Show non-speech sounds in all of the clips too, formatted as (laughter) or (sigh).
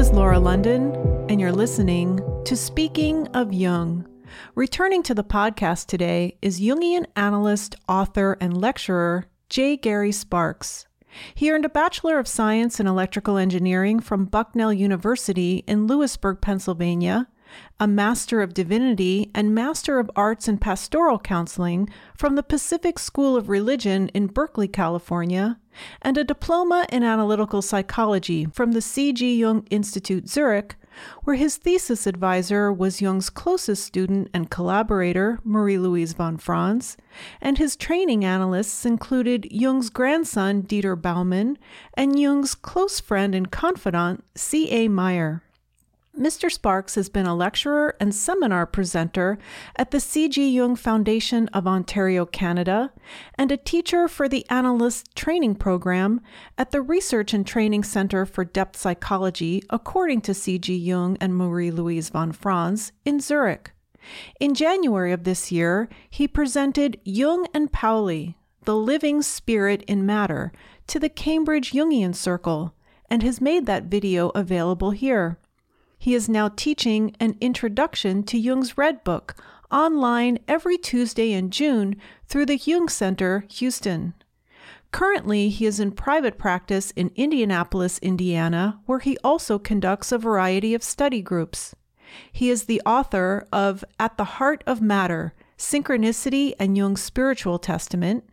is Laura London, and you're listening to Speaking of Jung. Returning to the podcast today is Jungian analyst, author, and lecturer J. Gary Sparks. He earned a Bachelor of Science in Electrical Engineering from Bucknell University in Lewisburg, Pennsylvania, a Master of Divinity and Master of Arts in Pastoral Counseling from the Pacific School of Religion in Berkeley, California, and a Diploma in Analytical Psychology from the C.G. Jung Institute Zurich, where his thesis advisor was Jung's closest student and collaborator, Marie Louise von Franz, and his training analysts included Jung's grandson, Dieter Baumann, and Jung's close friend and confidant, C.A. Meier. Mr. Sparks has been a lecturer and seminar presenter at the C.G. Jung Foundation of Ontario, Canada, and a teacher for the Analyst Training Program at the Research and Training Center for Depth Psychology, according to C.G. Jung and Marie Louise von Franz, in Zurich. In January of this year, he presented Jung and Pauli, The Living Spirit in Matter, to the Cambridge Jungian Circle, and has made that video available here. He is now teaching an introduction to Jung's Red Book online every Tuesday in June through the Jung Center, Houston. Currently, he is in private practice in Indianapolis, Indiana, where he also conducts a variety of study groups. He is the author of At the Heart of Matter Synchronicity and Jung's Spiritual Testament,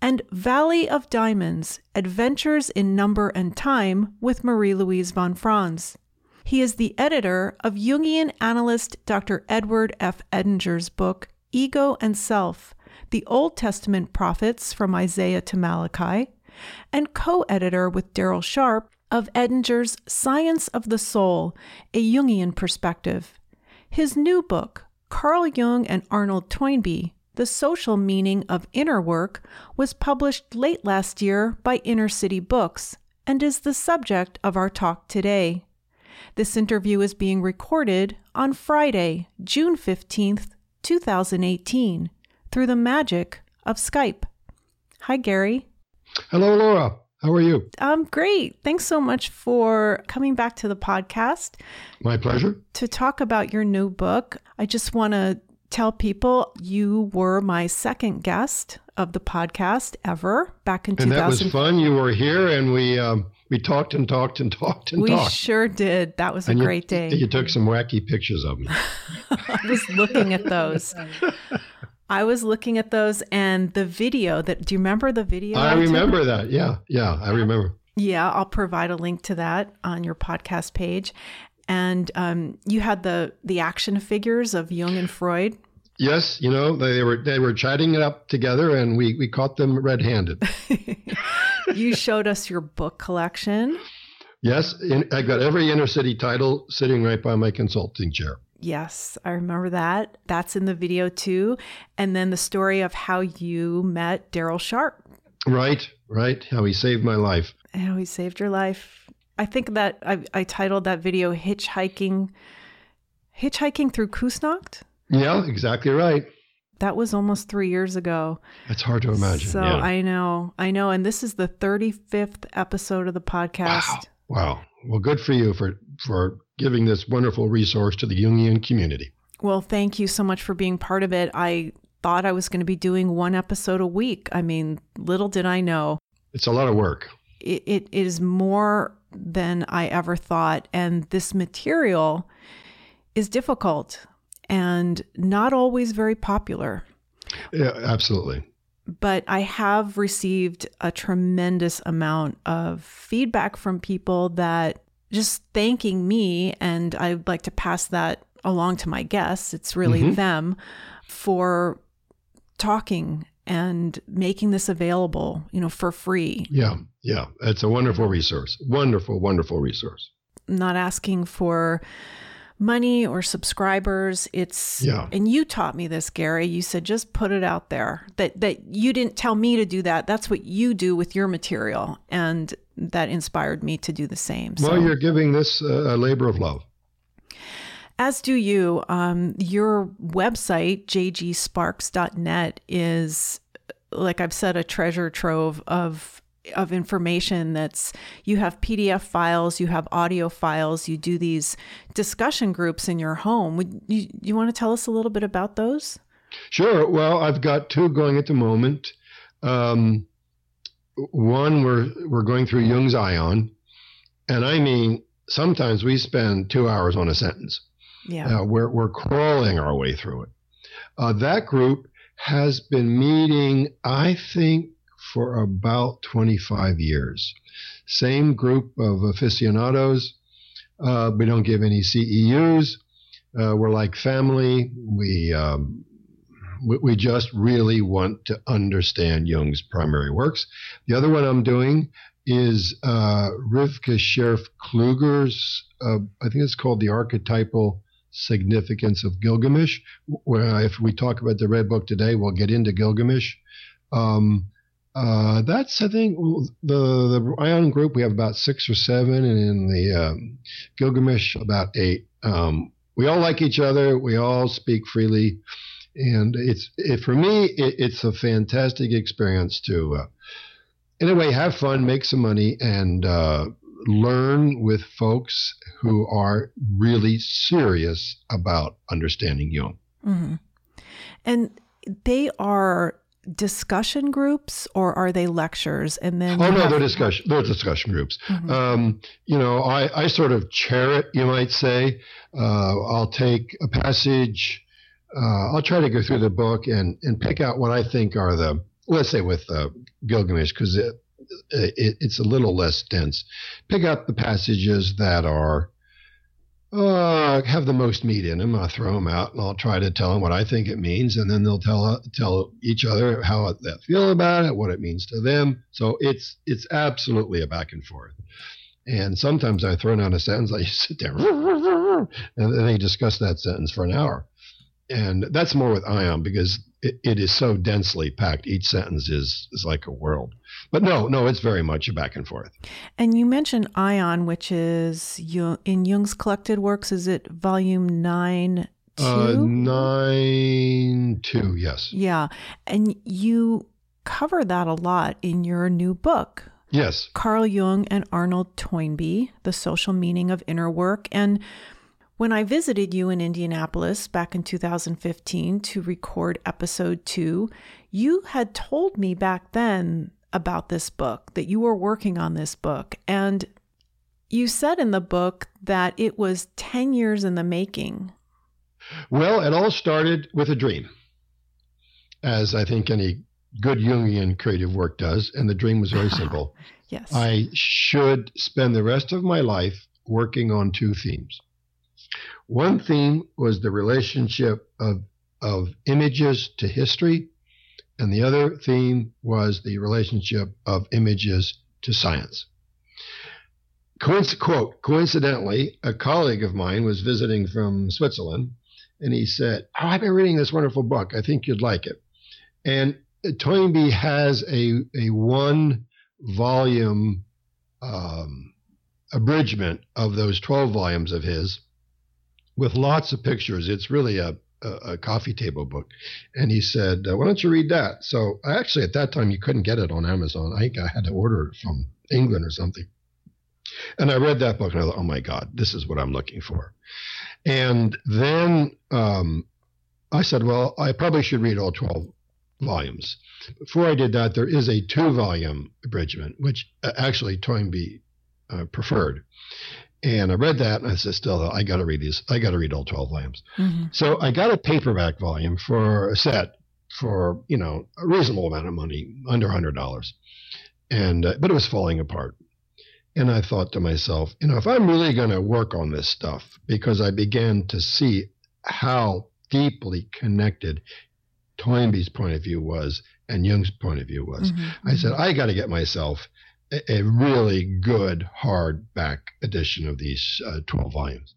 and Valley of Diamonds Adventures in Number and Time with Marie Louise von Franz. He is the editor of Jungian analyst Dr. Edward F. Edinger's book, Ego and Self The Old Testament Prophets from Isaiah to Malachi, and co editor with Daryl Sharp of Edinger's Science of the Soul A Jungian Perspective. His new book, Carl Jung and Arnold Toynbee The Social Meaning of Inner Work, was published late last year by Inner City Books and is the subject of our talk today. This interview is being recorded on Friday, June 15th, 2018, through the magic of Skype. Hi, Gary. Hello, Laura. How are you? I'm great. Thanks so much for coming back to the podcast. My pleasure. To talk about your new book, I just want to tell people you were my second guest of the podcast ever back in and 2000. that was fun. You were here, and we um, we talked and talked and talked and we talked. We sure did. That was and a you, great day. You took some wacky pictures of me. (laughs) I was looking at those. I was looking at those and the video that do you remember the video? I took? remember that. Yeah, yeah, I remember. Yeah, I'll provide a link to that on your podcast page. And um, you had the the action figures of Jung and Freud. Yes, you know they were they were chatting it up together, and we we caught them red-handed. (laughs) you showed us your book collection. Yes, in, I got every inner city title sitting right by my consulting chair. Yes, I remember that. That's in the video too. And then the story of how you met Daryl Sharp. Right, right. How he saved my life. How he saved your life. I think that I, I titled that video "Hitchhiking, Hitchhiking Through Kusnacht." Yeah, exactly right. That was almost three years ago. It's hard to imagine. So yeah. I know, I know, and this is the thirty-fifth episode of the podcast. Wow. Wow. Well, good for you for for giving this wonderful resource to the Jungian community. Well, thank you so much for being part of it. I thought I was going to be doing one episode a week. I mean, little did I know. It's a lot of work. It, it is more than I ever thought. And this material is difficult and not always very popular. Yeah, absolutely. But I have received a tremendous amount of feedback from people that just thanking me, and I'd like to pass that along to my guests. It's really Mhm. them for talking and making this available, you know, for free. Yeah, yeah. It's a wonderful resource. Wonderful, wonderful resource. Not asking for money or subscribers. It's Yeah. and you taught me this, Gary. You said just put it out there. That that you didn't tell me to do that. That's what you do with your material, and that inspired me to do the same. Well, so, you're giving this uh, a labor of love. as do you. Um, your website jgsparks.net is, like I've said, a treasure trove of of information that's you have PDF files, you have audio files, you do these discussion groups in your home. Would you, you want to tell us a little bit about those? Sure. Well, I've got two going at the moment. Um, one, we're we're going through Jung's Aion, and I mean, sometimes we spend two hours on a sentence. Yeah, uh, we're we're crawling our way through it. Uh, that group has been meeting, I think, for about 25 years. Same group of aficionados. Uh, we don't give any CEUs. Uh, we're like family. We, um, we, we just really want to understand Jung's primary works. The other one I'm doing is uh, Rivka Schärf Kluger's. Uh, I think it's called the Archetypal Significance of Gilgamesh. Where if we talk about the Red Book today, we'll get into Gilgamesh. Um, uh, that's I think the the Aion group we have about six or seven, and in the um, Gilgamesh about eight. Um, we all like each other. We all speak freely, and it's it, for me it, it's a fantastic experience to, uh, in a way, have fun, make some money, and uh, learn with folks who are really serious about understanding Jung. Mm-hmm. And they are discussion groups or are they lectures? And then oh no have... they're discussion they're discussion groups. Mm-hmm. um, you know I, I sort of chair it you might say. Uh, i'll take a passage uh, i'll try to go through the book and and pick out what i think are the let's say with uh, gilgamesh because it, it, it's a little less dense. Pick out the passages that are uh, have the most meat in them. I'll throw them out and I'll try to tell them what I think it means, and then they'll tell tell each other how they feel about it, what it means to them. So it's it's absolutely a back and forth. And sometimes I throw down a sentence, I sit there, (laughs) and they discuss that sentence for an hour. And that's more with Aion because it, it is so densely packed. Each sentence is is like a world. But no, no, it's very much a back and forth. And you mentioned Aion, which is in Jung's collected works. Is it volume nine? Two? Uh, nine two, yes. Yeah, and you cover that a lot in your new book. Yes. Carl Jung and Arnold Toynbee, The Social Meaning of Inner Work. And when I visited you in Indianapolis back in 2015 to record episode two, you had told me back then about this book, that you were working on this book. And you said in the book that it was 10 years in the making. Well, it all started with a dream, as I think any good Jungian creative work does. And the dream was very (laughs) simple. yes. I should spend the rest of my life working on two themes. One theme was the relationship of, of images to history, and the other theme was the relationship of images to science. Coinc- quote, coincidentally, a colleague of mine was visiting from Switzerland, and he said, Oh, I've been reading this wonderful book. I think you'd like it. And Toynbee has a, a one volume um, abridgment of those 12 volumes of his with lots of pictures. It's really a, a, a coffee table book. And he said, uh, Why don't you read that? So actually, at that time, you couldn't get it on Amazon. I think I had to order it from England or something. And I read that book and I thought, Oh my God, this is what I'm looking for. And then um, I said, Well, I probably should read all 12 volumes. Before I did that, there is a two volume abridgment, which uh, actually Toynbee uh, preferred. And I read that and I said, still, I got to read these. I got to read all 12 volumes. Mm-hmm. So I got a paperback volume for a set for, you know, a reasonable amount of money, under $100. And, uh, but it was falling apart. And I thought to myself, you know, if I'm really going to work on this stuff, because I began to see how deeply connected Toynbee's point of view was and Jung's point of view was, mm-hmm. I said, I got to get myself a really good hardback edition of these uh, 12 volumes.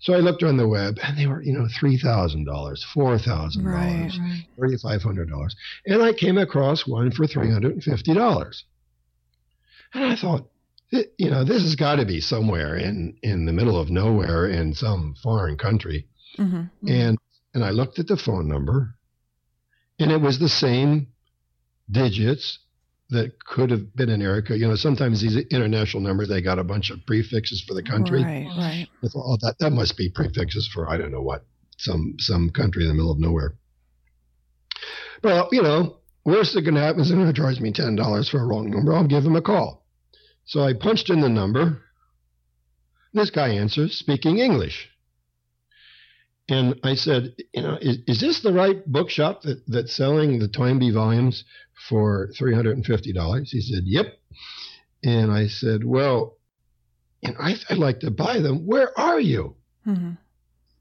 So I looked on the web and they were, you know, $3,000, $4,000, right, right. $3,500. And I came across one for $350. And I thought, you know, this has got to be somewhere in, in the middle of nowhere in some foreign country. Mm-hmm, mm-hmm. And, and I looked at the phone number and it was the same digits that could have been in America. You know, sometimes these international numbers they got a bunch of prefixes for the country. Right, right. Oh, that that must be prefixes for I don't know what some some country in the middle of nowhere. Well, you know, worst that can happen is they're going to charge me ten dollars for a wrong number. I'll give them a call. So I punched in the number. This guy answers, speaking English. And I said, you know, is, is this the right bookshop that, that's selling the Toynbee volumes for $350? He said, yep. And I said, well, and I, would like to buy them. Where are you? Mm-hmm.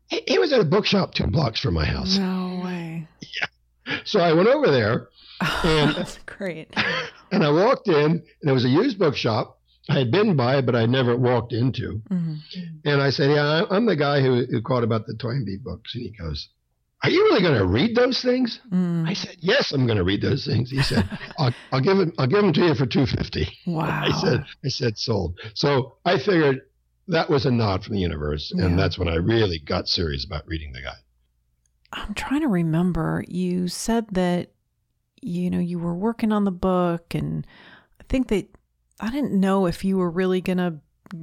He, he, was at a bookshop two blocks from my house. No way. Yeah. So I went over there. (laughs) And, That's great. (laughs) And I walked in, and it was a used bookshop. I had been by, but I never walked into. Mm-hmm. And I said, "Yeah, I'm the guy who, who called about the Toynbee books." And he goes, "Are you really going to read those things?" Mm. I said, "Yes, I'm going to read those things." He said, (laughs) I'll, "I'll give it. I'll give them to you for two fifty. Wow. I said, "I said sold." So I figured that was a nod from the universe, and yeah. that's when I really got serious about reading the guy. I'm trying to remember. You said that you know you were working on the book, and I think that I didn't know if you were really going to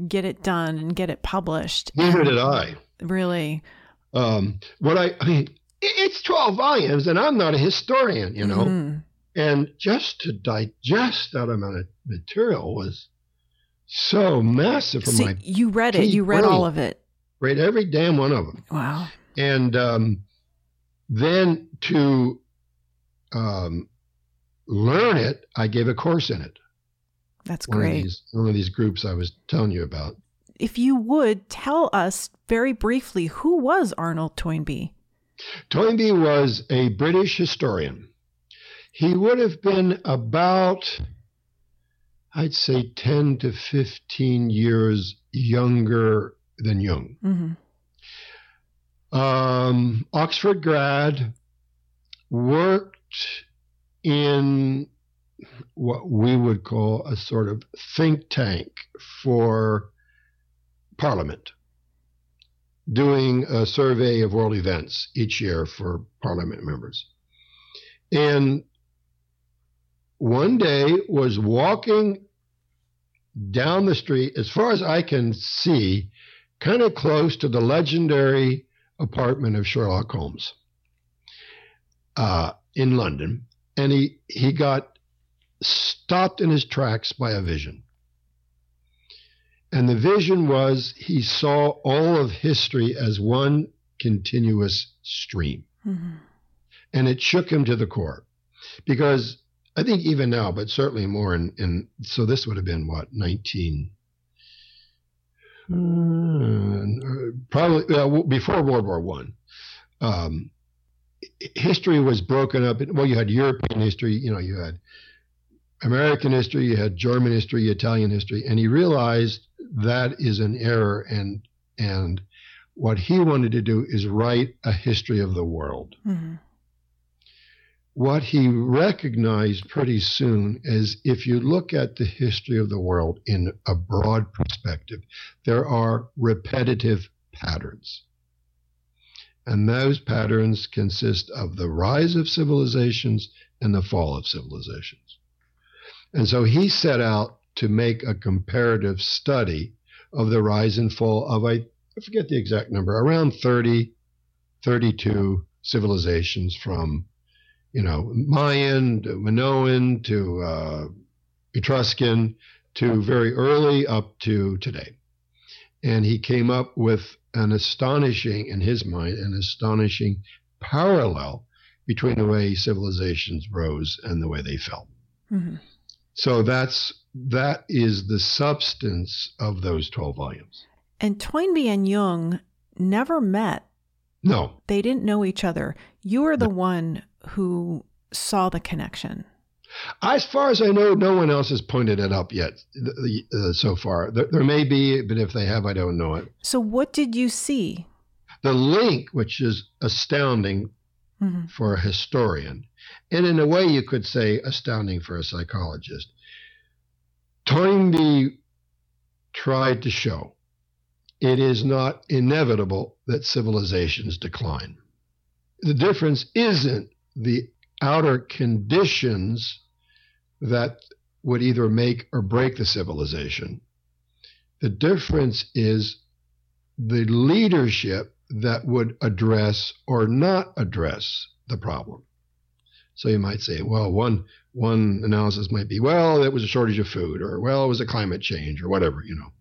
get it done and get it published. Neither did I. Really? Um, what I, I mean, it's 12 volumes and I'm not a historian, you know. Mm. And just to digest that amount of material was so massive for See, my. You read it. You read brain. all of it. Read every damn one of them. Wow. And um, then to um, learn it, I gave a course in it. That's one great. Of these, one of these groups I was telling you about. If you would tell us very briefly, who was Arnold Toynbee? Toynbee was a British historian. He would have been about, I'd say, 10 to 15 years younger than Jung. Mm-hmm. Um, Oxford grad, worked in what we would call a sort of think tank for Parliament, doing a survey of world events each year for Parliament members. And one day was walking down the street, as far as I can see, kind of close to the legendary apartment of Sherlock Holmes uh, in London. And he, he got stopped in his tracks by a vision. And the vision was he saw all of history as one continuous stream. Mm-hmm. And it shook him to the core. Because I think even now, but certainly more in, in so this would have been what, 19, uh, probably uh, before World War One. Um, history was broken up. well, you had European history. You know, you had American history, you had German history, Italian history, and he realized that is an error and and what he wanted to do is write a history of the world. Mm-hmm. What he recognized pretty soon is if you look at the history of the world in a broad perspective, there are repetitive patterns. And those patterns consist of the rise of civilizations and the fall of civilizations. And so he set out to make a comparative study of the rise and fall of, I, forget the exact number, around 30, 32 civilizations from, you know, Mayan to Minoan to uh, Etruscan to very early up to today. And he came up with an astonishing, in his mind, an astonishing parallel between the way civilizations rose and the way they fell. Mm-hmm. So that's that is the substance of those 12 volumes. And Toynbee and Jung never met. No. They didn't know each other. You were the no. one who saw the connection. As far as I know, no one else has pointed it up yet uh, so far. There, there, may be, but if they have, I don't know it. So, what did you see? The link, which is astounding mm-hmm. for a historian, and in a way, you could say astounding for a psychologist. Toynbee tried to show it is not inevitable that civilizations decline. The difference isn't the outer conditions that would either make or break the civilization. The difference is the leadership that would address or not address the problem. So you might say, well, one one analysis might be, well, it was a shortage of food, or well, it was a climate change, or whatever, you know.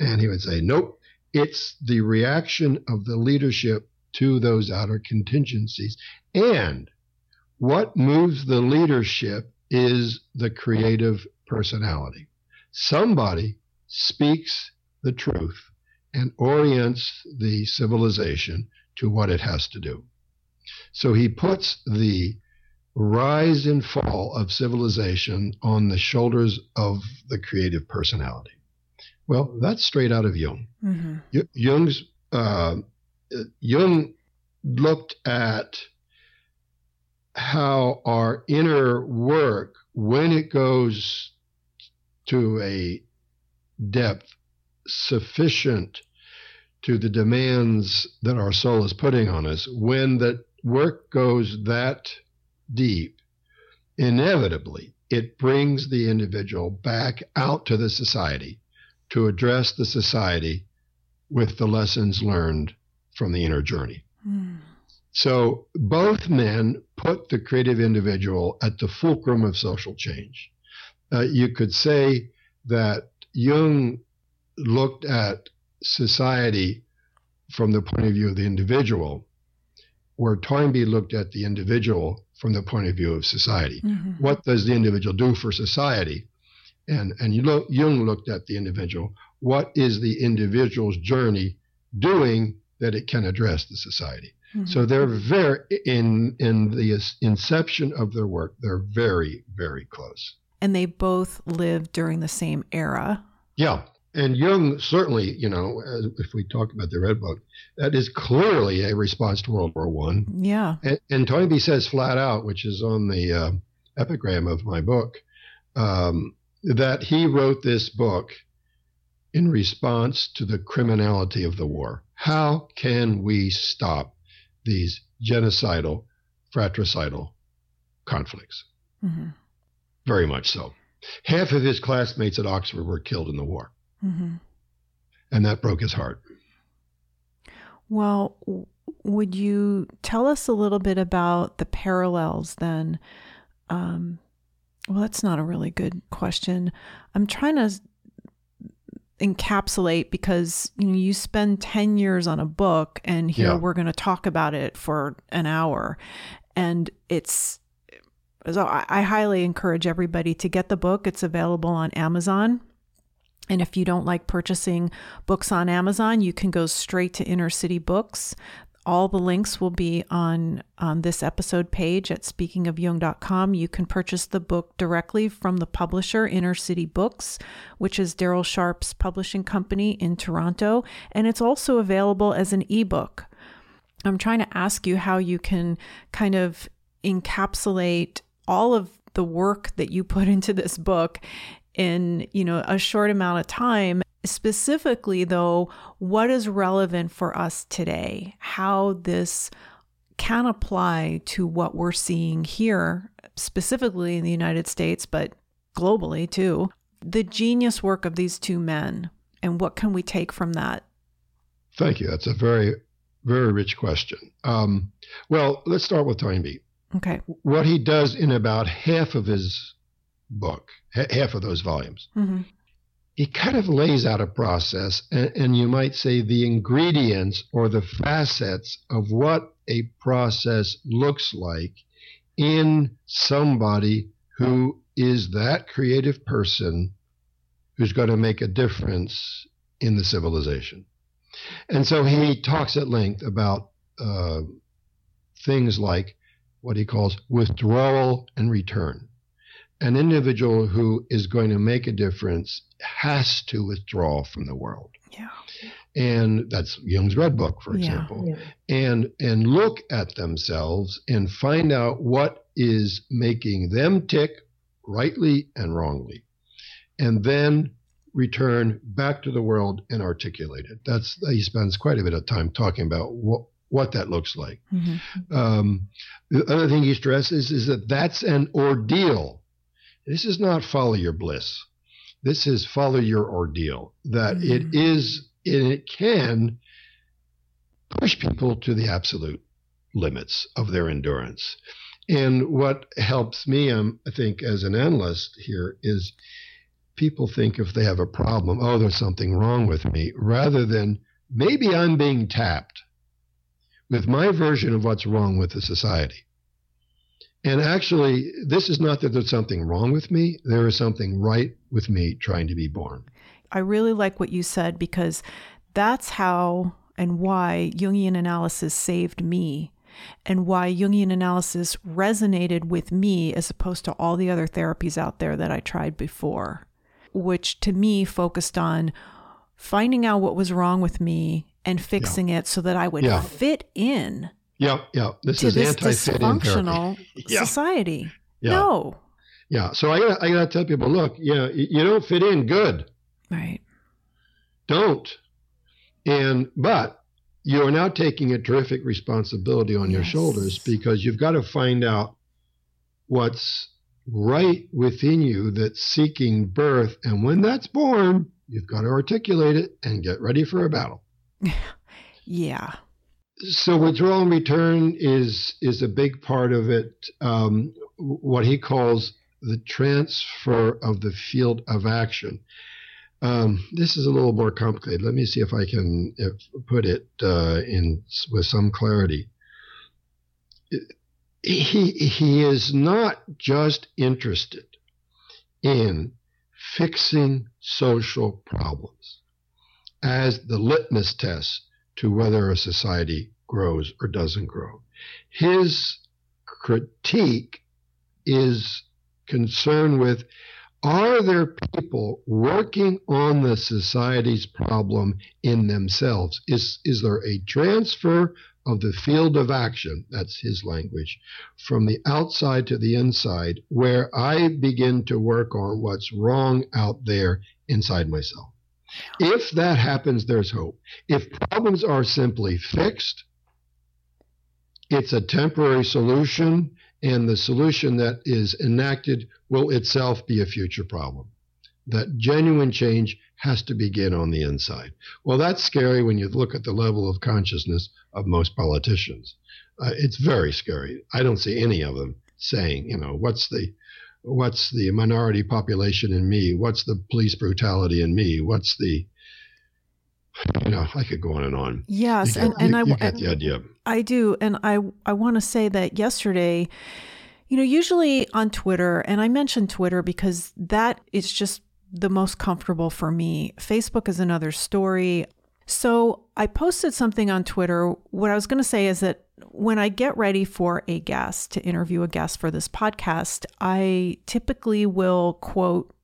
And he would say, nope, it's the reaction of the leadership to those outer contingencies. And what moves the leadership is the creative personality. Somebody speaks the truth and orients the civilization to what it has to do. So he puts the rise and fall of civilization on the shoulders of the creative personality. Well, that's straight out of Jung. Mm-hmm. Jung's uh, Jung looked at how our inner work, when it goes to a depth sufficient to the demands that our soul is putting on us, when the work goes that deep, inevitably it brings the individual back out to the society to address the society with the lessons learned from the inner journey. Mm. So both men put the creative individual at the fulcrum of social change. Uh, you could say that Jung looked at society from the point of view of the individual, where Toynbee looked at the individual from the point of view of society. Mm-hmm. What does the individual do for society? And, and Jung looked at the individual. What is the individual's journey doing that it can address the society? Mm-hmm. So they're very, in, in the inception of their work, they're very, very close. And they both lived during the same era. Yeah. And Jung certainly, you know, if we talk about the Red Book, that is clearly a response to World War One. Yeah. And, and Toynbee says flat out, which is on the uh, epigram of my book, um, that he wrote this book in response to the criminality of the war. How can we stop these genocidal, fratricidal conflicts? Mm-hmm. Very much so. Half of his classmates at Oxford were killed in the war. Mm-hmm. And that broke his heart. Well, would you tell us a little bit about the parallels then? Um, well, that's not a really good question. I'm trying to encapsulate because you know you spend 10 years on a book and here yeah. we're going to talk about it for an hour and it's so I, I highly encourage everybody to get the book it's available on amazon and if you don't like purchasing books on Amazon, you can go straight to Inner City Books. All the links will be on, on this episode page at speakingofjung.com. You can purchase the book directly from the publisher, Inner City Books, which is Daryl Sharp's publishing company in Toronto. And it's also available as an ebook. I'm trying to ask you how you can kind of encapsulate all of the work that you put (laughs) into this book in, you know, a short amount of time. Specifically, though, what is relevant for us today? How this can apply to what we're seeing here, specifically in the United States, but globally too. The genius work of these two men, and what can we take from that? Thank you. That's a very, very rich question. Um, well, let's start with Toynbee. Okay. What he does in about half of his book, half of those volumes. Mm-hmm. He kind of lays out a process, and, and you might say the ingredients or the facets of what a process looks like in somebody who is that creative person who's going to make a difference in the civilization. And so he talks at length about uh, things like what he calls withdrawal and return an individual who is going to make a difference has to withdraw from the world. Yeah. And that's Jung's Red Book, for example. Yeah. And and look at themselves and find out what is making them tick rightly and wrongly. And then return back to the world and articulate it. That's he spends quite a bit of time talking about what what that looks like. Mm-hmm. Um, the other thing he stresses is that that's an ordeal This is not follow your bliss. This is follow your ordeal. That mm-hmm. it is, and it can push people to the absolute limits of their endurance. And what helps me, um, I think, as an analyst here is people think if they have a problem, oh, there's something wrong with me, rather than maybe I'm being tapped with my version of what's wrong with the society. And actually, this is not that there's something wrong with me, there is something right with me trying to be born. I really like what you said because that's how and why Jungian analysis saved me and why Jungian analysis resonated with me as opposed to all the other therapies out there that I tried before, which to me focused on finding out what was wrong with me and fixing yeah. it so that I would yeah. fit in. Yeah, yeah. This to is this dysfunctional (laughs) yeah. society. Yeah. No. Yeah. So I gotta, I gotta tell people, look, yeah, you don't fit in. Good. Right. Don't. And but you are now taking a terrific responsibility on yes. your shoulders because you've got to find out what's right within you that's seeking birth. And when that's born, you've got to articulate it and get ready for a battle. (laughs) yeah. So withdrawal and return is is a big part of it. Um, what he calls the transfer of the field of action. Um, this is a little more complicated. Let me see if I can if, put it uh, in with some clarity. He he is not just interested in fixing social problems as the litmus test to whether a society grows or doesn't grow. His critique is concerned with are there people working on the society's problem in themselves? Is, is there a transfer of the field of action, that's his language, from the outside to the inside, where I begin to work on what's wrong out there inside myself? If that happens, there's hope. If problems are simply fixed, it's a temporary solution and the solution that is enacted will itself be a future problem. That genuine change has to begin on the inside. Well, that's scary when you look at the level of consciousness of most politicians. Uh, it's very scary. I don't see any of them saying, you know, what's the what's the minority population in me? What's the police brutality in me? What's the you know, I could go on and on. Yes, get, and, and you, I you get the idea. I do, and I I want to say that yesterday, you know, usually on Twitter, and I mentioned Twitter because that is just the most comfortable for me. Facebook is another story. So I posted something on Twitter. What I was going to say is that when I get ready for a guest to interview a guest for this podcast, I typically will quote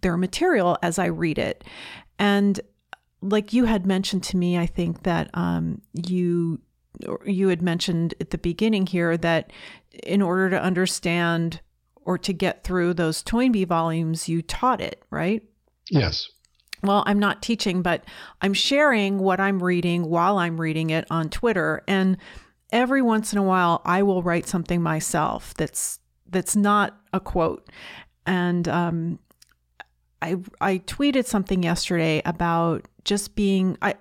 their material as I read it. And like you had mentioned to me, I think that um, you you had mentioned at the beginning here that in order to understand or to get through those Toynbee volumes, you taught it, right? Yes. Well, I'm not teaching, but I'm sharing what I'm reading while I'm reading it on Twitter. And every once in a while, I will write something myself that's that's not a quote. And um, I I tweeted something yesterday about just being I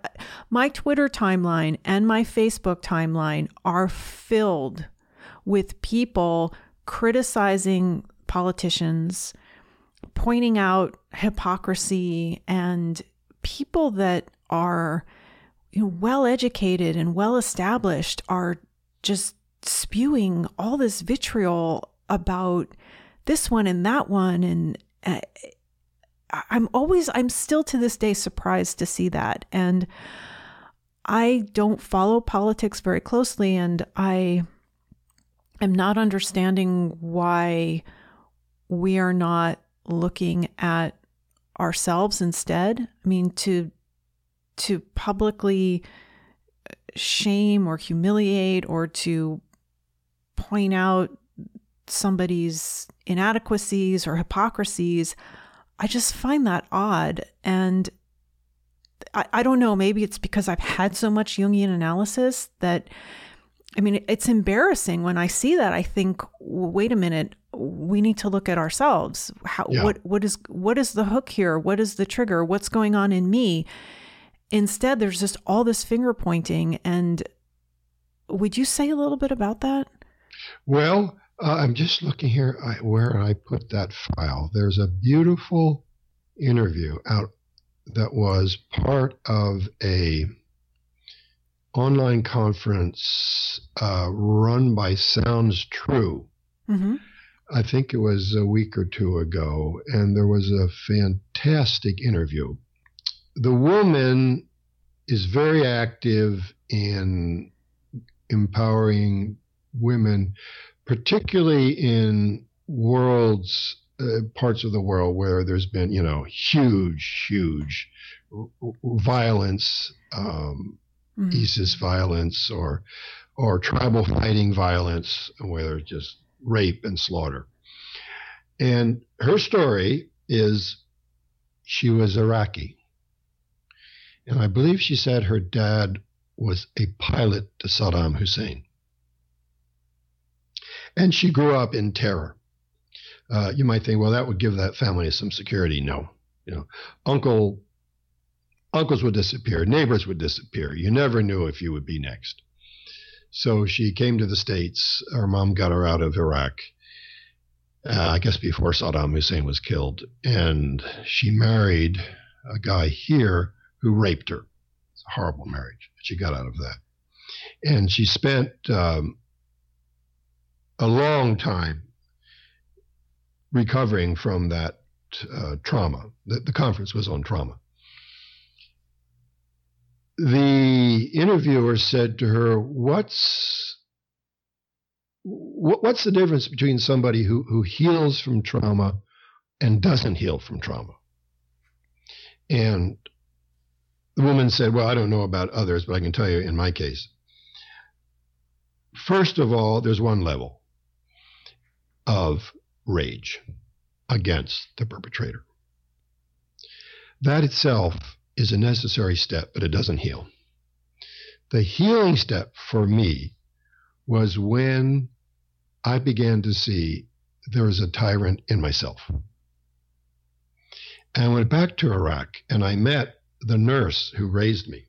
my Twitter timeline and my Facebook timeline are filled with people criticizing politicians, pointing out hypocrisy and people that are you know, well educated and well established are just spewing all this vitriol about this one and that one and uh, I'm always, I'm still to this day surprised to see that. And I don't follow politics very closely, and I am not understanding why we are not looking at ourselves instead. I mean, to to publicly shame or humiliate or to point out somebody's inadequacies or hypocrisies I just find that odd. And I, I don't know, maybe it's because I've had so much Jungian analysis that, I mean, it's embarrassing when I see that. I think, wait a minute, we need to look at ourselves. How yeah. what what is what is the hook here? What is the trigger? What's going on in me? Instead, there's just all this finger pointing. And would you say a little bit about that? Well, uh, I'm just looking here I, where I put that file. There's a beautiful interview out that was part of a online conference uh, run by Sounds True. Mm-hmm. I think it was a week or two ago, and there was a fantastic interview. The woman is very active in empowering women, particularly in worlds, uh, parts of the world where there's been, you know, huge, huge violence, um, mm-hmm. ISIS violence, or or tribal fighting violence, where it's just rape and slaughter. And her story is she was Iraqi. And I believe she said her dad was a pilot to Saddam Hussein. And she grew up in terror. Uh, you might think, well, that would give that family some security. No, you know, uncle, uncles would disappear, neighbors would disappear. You never knew if you would be next. So she came to the States. Her mom got her out of Iraq, uh, I guess before Saddam Hussein was killed. And she married a guy here who raped her. It's a horrible marriage. But She got out of that. And she spent um, a long time recovering from that uh, trauma. The, the conference was on trauma the interviewer said to her, "What's what's the difference between somebody who who heals from trauma and doesn't heal from trauma?" And the woman said, "Well, I don't know about others, but I can tell you in my case. First of all, there's one level of rage against the perpetrator. That itself is a necessary step, but it doesn't heal. The healing step for me was when I began to see there was a tyrant in myself. And I went back to Iraq and I met the nurse who raised me.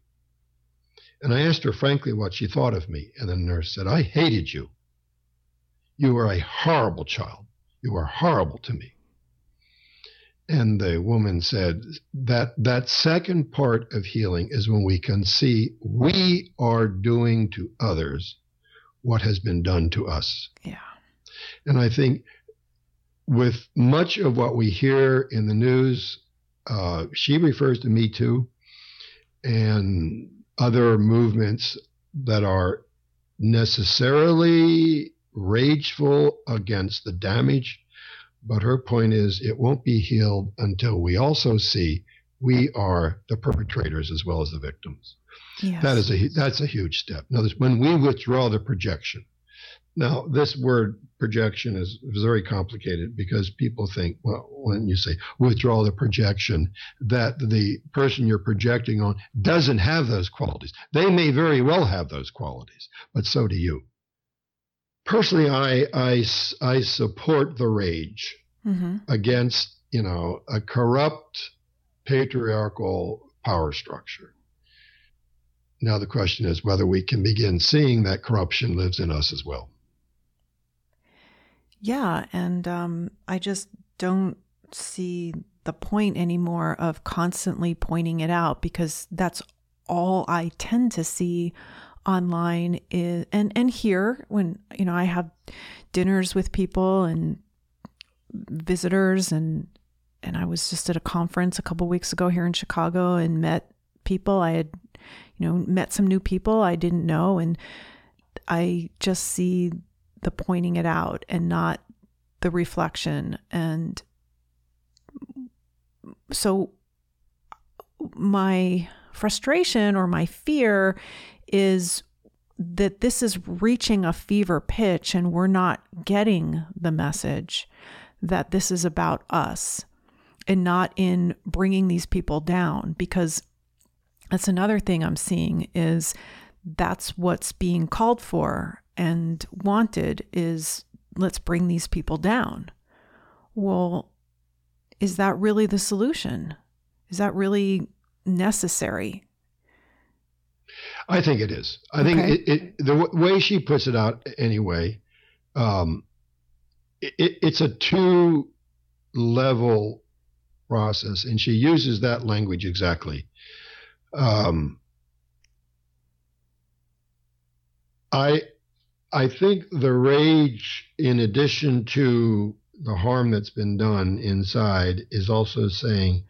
And I asked her frankly what she thought of me. And the nurse said, I hated you. You were a horrible child. You were horrible to me. And the woman said that that second part of healing is when we can see we are doing to others what has been done to us. Yeah. And I think with much of what we hear in the news, uh, she refers to Me Too and other movements that are necessarily rageful against the damage but her point is it won't be healed until we also see we are the perpetrators as well as the victims. Yes. That is a that's a huge step. Now, when we withdraw the projection. Now, this word projection is very complicated because people think, well, when you say withdraw the projection, that the person you're projecting on doesn't have those qualities. They may very well have those qualities, but so do you personally, I, I, I support the rage mm-hmm. against, you know, a corrupt patriarchal power structure. Now, the question is whether we can begin seeing that corruption lives in us as well. Yeah. And um, I just don't see the point anymore of constantly pointing it out because that's all I tend to see online is and and here when you know I have dinners with people and visitors and and I was just at a conference a couple weeks ago here in Chicago and met people. I had you know met some new people I didn't know and I just see the pointing it out and not the reflection. And so my frustration or my fear is that this is reaching a fever pitch and we're not getting the message that this is about us and not in bringing these people down because that's another thing I'm seeing is that's what's being called for and wanted is let's bring these people down. Well, is that really the solution? Is that really necessary? I think it is. I Okay. think it, it, the w- way she puts it out, anyway, um, it, it's a two level process, and she uses that language exactly. Um, I I think the rage, in addition to the harm that's been done inside, is also saying,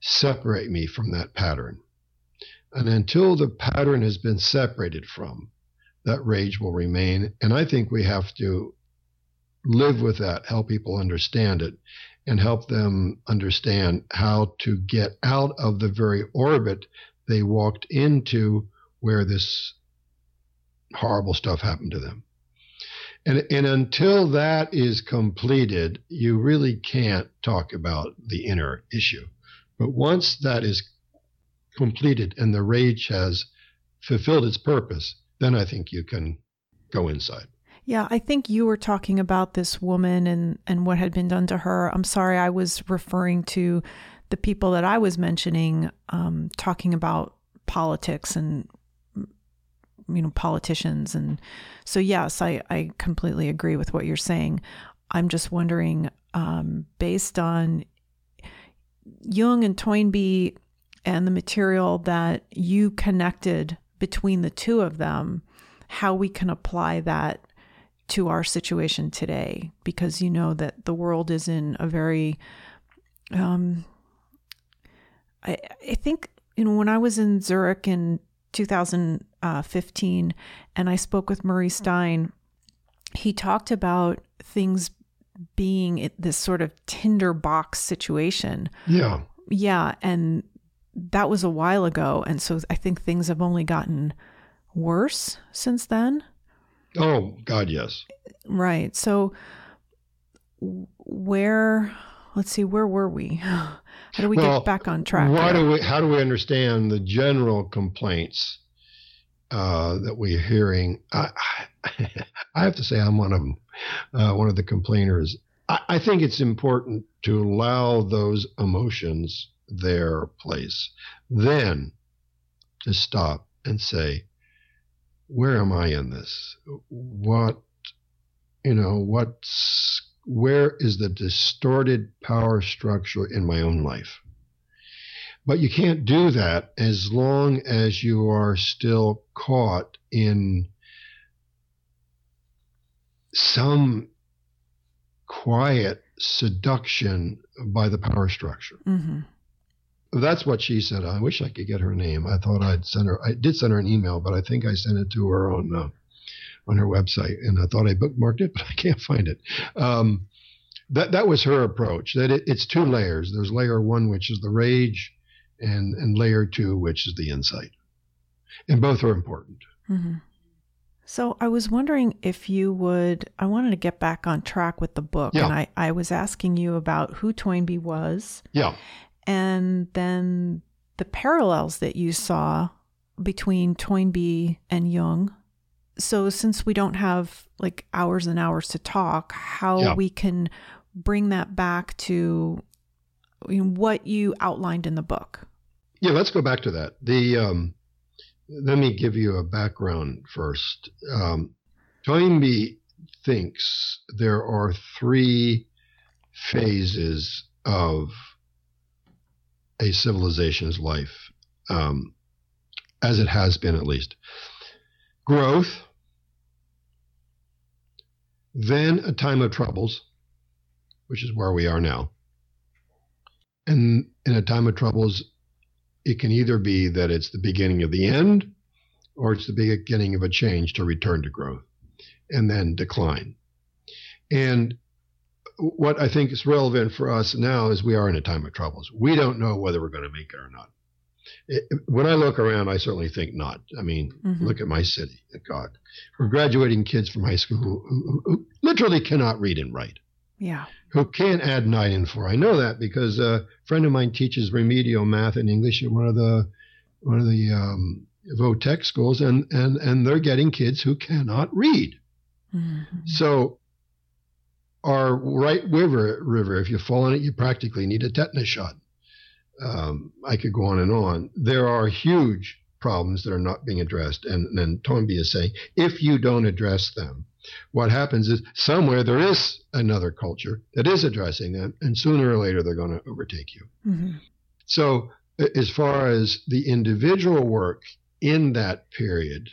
separate me from that pattern. And until the pattern has been separated from, that rage will remain. And I think we have to live with that, help people understand it, and help them understand how to get out of the very orbit they walked into where this horrible stuff happened to them. And, and until that is completed, you really can't talk about the inner issue. But once that is completed and the rage has fulfilled its purpose, then I think you can go inside. Yeah, I think you were talking about this woman and and what had been done to her. I'm sorry, I was referring to the people that I was mentioning, um, talking about politics and you know politicians, and so yes, I I completely agree with what you're saying. I'm just wondering, um, based on Jung and Toynbee and the material that you connected between the two of them, how we can apply that to our situation today. Because you know that the world is in a very um I I think you know when I was in Zurich in 2015 and I spoke with Murray Stein he talked about things being this sort of tinderbox situation. Yeah. yeah and that was a while ago and so I think things have only gotten worse since then Oh, God, yes. Right. So where let's see where were we? (sighs) How do we Well, get back on track? Why do we, how do we understand the general complaints uh, that we're hearing? I, (laughs) I, have to say, I'm one of them, uh, one of the complainers. I, I think it's important to allow those emotions their place. Then to stop and say, where am I in this? What, you know, what's, where is the distorted power structure in my own life? But you can't do that as long as you are still caught in some quiet seduction by the power structure. Mhm. That's what she said. I wish I could get her name. I thought I'd send her. I did send her an email, but I think I sent it to her on uh, on her website, and I thought I bookmarked it, (laughs) but I can't find it. Um, that that was her approach. That it, it's two layers. There's layer one, which is the rage, and and layer two, which is the insight, and both are important. Mhm. So I was wondering if you would I wanted to get back on track with the book Yeah. and I I was asking you about who Toynbee was Yeah. And then the parallels that you saw between Toynbee and Jung. So since we don't have like hours and hours to talk, how Yeah. we can bring that back to you know, what you outlined in the book. Yeah, let's go back to that. The um, let me give you a background first. Um, Toynbee thinks there are three phases of a civilization's life, um, as it has been at least. Growth, then a time of troubles, which is where we are now. And in a time of troubles, it can either be that it's the beginning of the end or it's the beginning of a change to return to growth and then decline. And what I think is relevant for us now is we are in a time of troubles. We don't know whether we're going to make it or not. It, when I look around, I certainly think not. I mean, Mhm. look at my city. God, we're graduating kids from high school who, who, who literally cannot read and write Yeah. who can't add nine and four. I know that because a friend of mine teaches remedial math and English at one of the one of the um, vo-tech schools, and and and they're getting kids who cannot read. Mhm. So are White River river. If you fall in it, you practically need a tetanus shot. Um, I could go on and on. There are huge problems that are not being addressed, and then Toynbee is saying if you don't address them, what happens is somewhere there is another culture that is addressing them, and sooner or later they're going to overtake you. Mm-hmm. So, as far as the individual work in that period,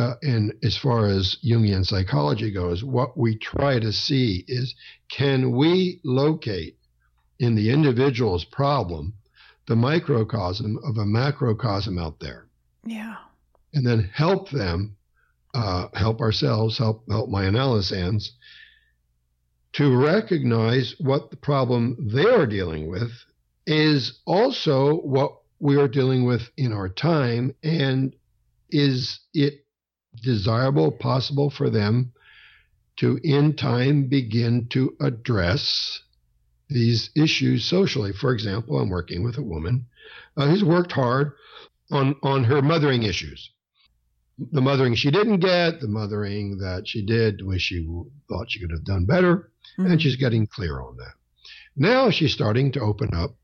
uh, and as far as Jungian psychology goes, what we try to see is can we locate in the individual's problem the microcosm of a macrocosm out there? Yeah. And then help them, uh, help ourselves, help help my analysts to recognize what the problem they are dealing with is also what we are dealing with in our time and is it desirable, possible for them to, in time, begin to address these issues socially. For example, I'm working with a woman uh, who's worked hard on, on her mothering issues. The mothering she didn't get, the mothering that she did, wish she thought she could have done better, mm-hmm. and she's getting clear on that. Now she's starting to open up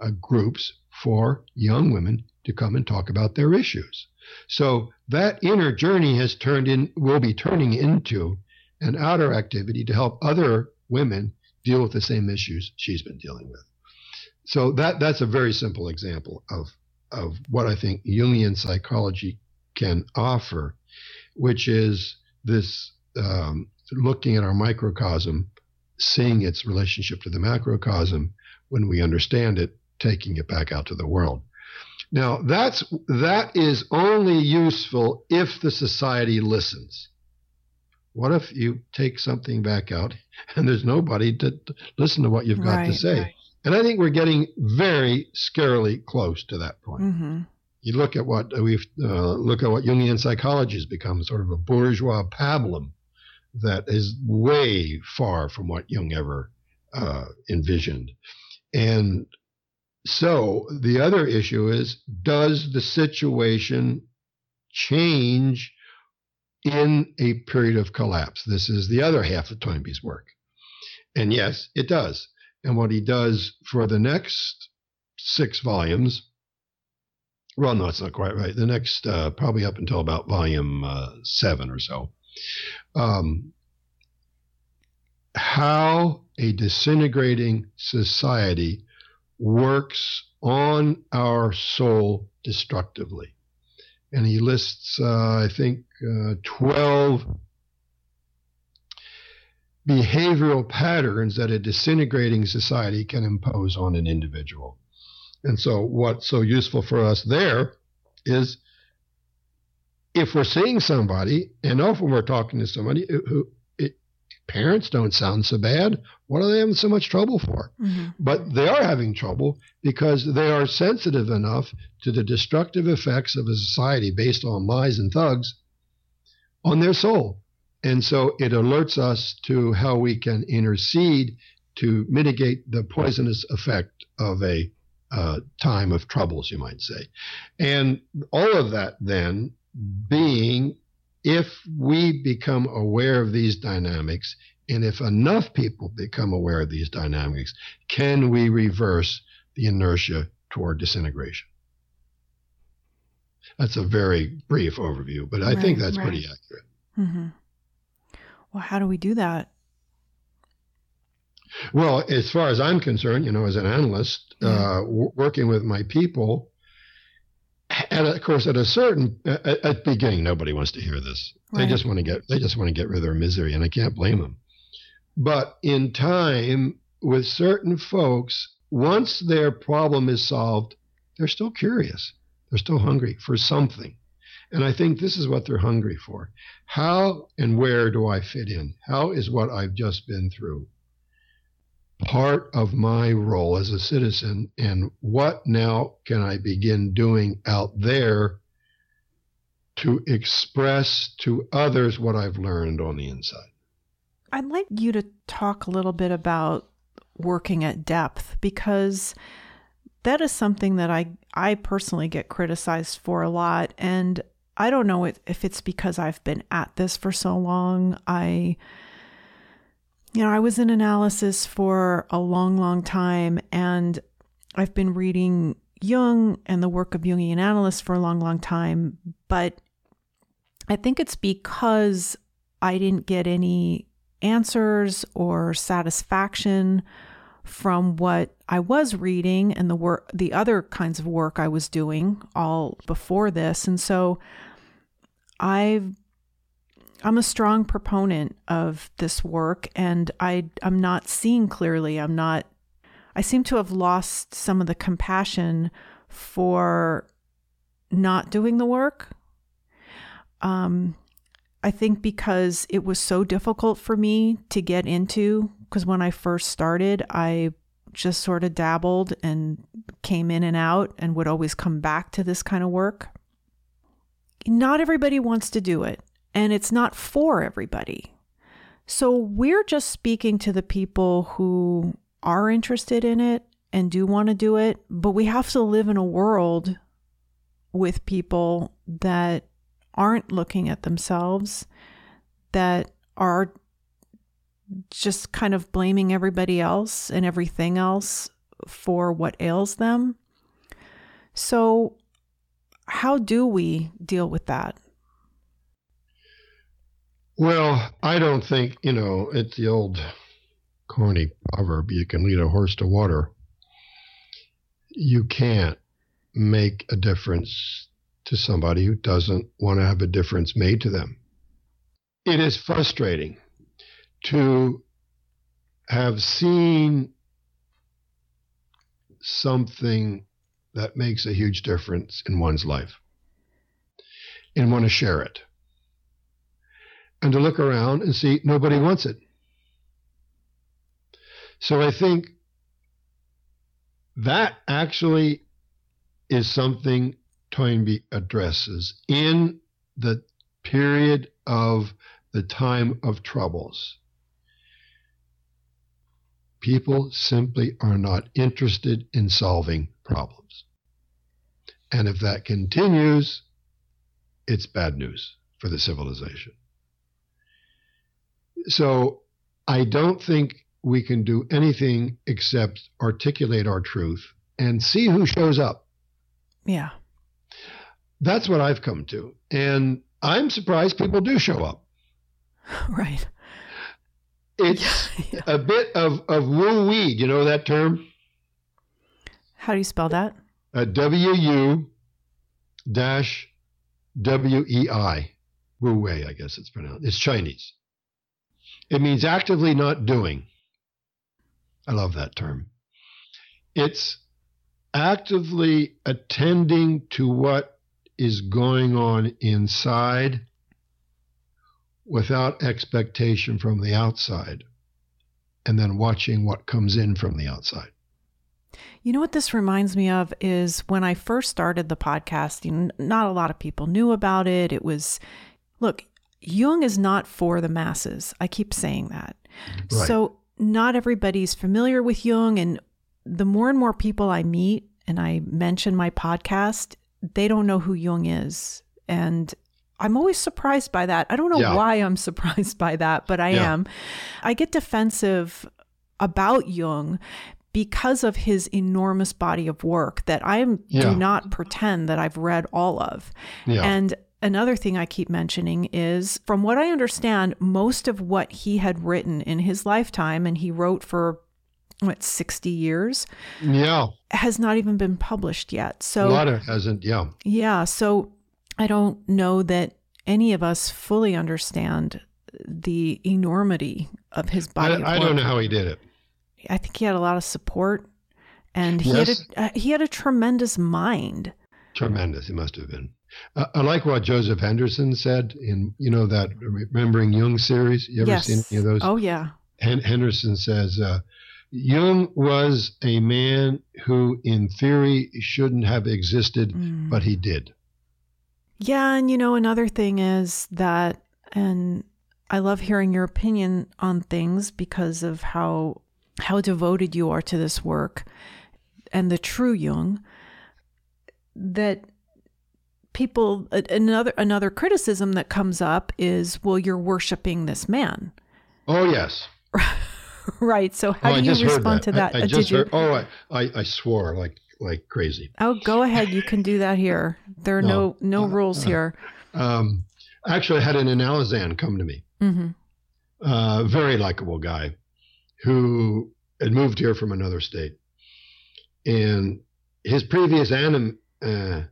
uh, groups for young women to come and talk about their issues. So that inner journey has turned in, will be turning into an outer activity to help other women deal with the same issues she's been dealing with. So that that's a very simple example of of what I think Jungian psychology can offer, which is this um, looking at our microcosm, seeing its relationship to the macrocosm. When we understand it, taking it back out to the world. Now, that's that is only useful if the society listens. What if you take something back out (laughs) and there's nobody to listen to what you've got right, to say? Right. And I think we're getting very scarily close to that point. Mm-hmm. You look at what we've uh, look at what Jungian psychology has become, sort of a bourgeois pablum that is way far from what Jung ever uh, envisioned. And so the other issue is does the situation change in a period of collapse? This is the other half of Toynbee's work. And yes, it does. And what he does for the next six volumes, well, no, it's not quite right. The next, uh, probably up until about volume uh, seven or so, um, how a disintegrating society works on our soul destructively. And he lists, uh, I think, uh, 12 behavioral patterns that a disintegrating society can impose on an individual. And so, what's so useful for us there is if we're seeing somebody, and often we're talking to somebody who parents don't sound so bad. What are they having so much trouble for? Mm-hmm. But they are having trouble because they are sensitive enough to the destructive effects of a society based on lies and thugs on their soul. And so it alerts us to how we can intercede to mitigate the poisonous effect of a uh, time of troubles, you might say. And all of that then being if we become aware of these dynamics, and if enough people become aware of these dynamics, can we reverse the inertia toward disintegration? That's a very brief overview, but I right, think that's right. pretty accurate. Mm-hmm. Well, how do we do that? Well, as far as I'm concerned, you know, as an analyst, yeah. uh, w- working with my people, and of course, at a certain at, at beginning, nobody wants to hear this. Right. They just want to get they just want to get rid of their misery, and I can't blame them. But in time, with certain folks, once their problem is solved, they're still curious. They're still hungry for something. And I think this is what they're hungry for. How and where do I fit in? How is what I've just been through part of my role as a citizen and what now can I begin doing out there to express to others what I've learned on the inside. I'd like you to talk a little bit about working at depth because that is something that I I personally get criticized for a lot and I don't know if it's because I've been at this for so long. I you know, I was in analysis for a long, long time, and I've been reading Jung and the work of Jungian analysts for a long, long time. But I think it's because I didn't get any answers or satisfaction from what I was reading and the work the other kinds of work I was doing all before this and so I've I'm a strong proponent of this work and I I'm not seeing clearly. I'm not I seem to have lost some of the compassion for not doing the work. Um I think because it was so difficult for me to get into because when I first started, I just sort of dabbled and came in and out and would always come back to this kind of work. Not everybody wants to do it and it's not for everybody. So we're just speaking to the people who are interested in it and do want to do it, but we have to live in a world with people that aren't looking at themselves, that are just kind of blaming everybody else and everything else for what ails them. So, how do we deal with that? Well, I don't think, you know, it's the old corny proverb you can lead a horse to water. You can't make a difference to somebody who doesn't want to have a difference made to them. It is frustrating to have seen something that makes a huge difference in one's life and want to share it and to look around and see nobody wants it. So I think that actually is something Toynbee addresses in the period of the time of troubles. People simply are not interested in solving problems. And if that continues, it's bad news for the civilization. So I don't think we can do anything except articulate our truth and see who shows up. Yeah. That's what I've come to. And I'm surprised people do show up. (laughs) Right. It's (laughs) yeah. a bit of, of Wu Wei. You know that term? How do you spell that? Uh, w U dash W E I. Wu Wei, I guess it's pronounced. It's Chinese. It means actively not doing. I love that term. It's actively attending to what is going on inside without expectation from the outside, and then watching what comes in from the outside. You know what this reminds me of is when I first started the podcast, you know, not a lot of people knew about it. It was, look, Jung is not for the masses. I keep saying that. Right. So, not everybody's familiar with Jung. And the more and more people I meet and I mention my podcast, they don't know who Jung is. And I'm always surprised by that. I don't know yeah. why I'm (laughs) surprised by that, but I yeah. am. I get defensive about Jung because of his enormous body of work that I yeah. do not pretend that I've read all of. And another thing I keep mentioning is from what I understand, most of what he had written in his lifetime, and he wrote for what 60 years? Yeah. Has not even been published yet so a lot of hasn't yeah. Yeah so i don't know that any of us fully understand the enormity of his body i, I don't know how he did it. I think he had a lot of support and he yes. had a, uh, he had a tremendous mind. Tremendous. He must have been uh, I like what Joseph Henderson said in you know that Remembering Jung series. You ever yes. seen any of those? Oh yeah. Henderson says uh, Jung was a man who, in theory, shouldn't have existed, mm. but he did. Yeah, and you know another thing is that, and I love hearing your opinion on things because of how how devoted you are to this work and the true Jung. That people another another criticism that comes up is well you're worshiping this man oh yes (laughs) right. So how oh, do you respond to that? I, I Uh, just Did you? heard, oh, I, I, I swore like like crazy. Oh, go ahead. You can do that here. There are no no Uh, rules uh, here. Um, actually, I had an analysand come to me, mm-hmm. a very likable guy who had moved here from another state. And his previous anim, uh,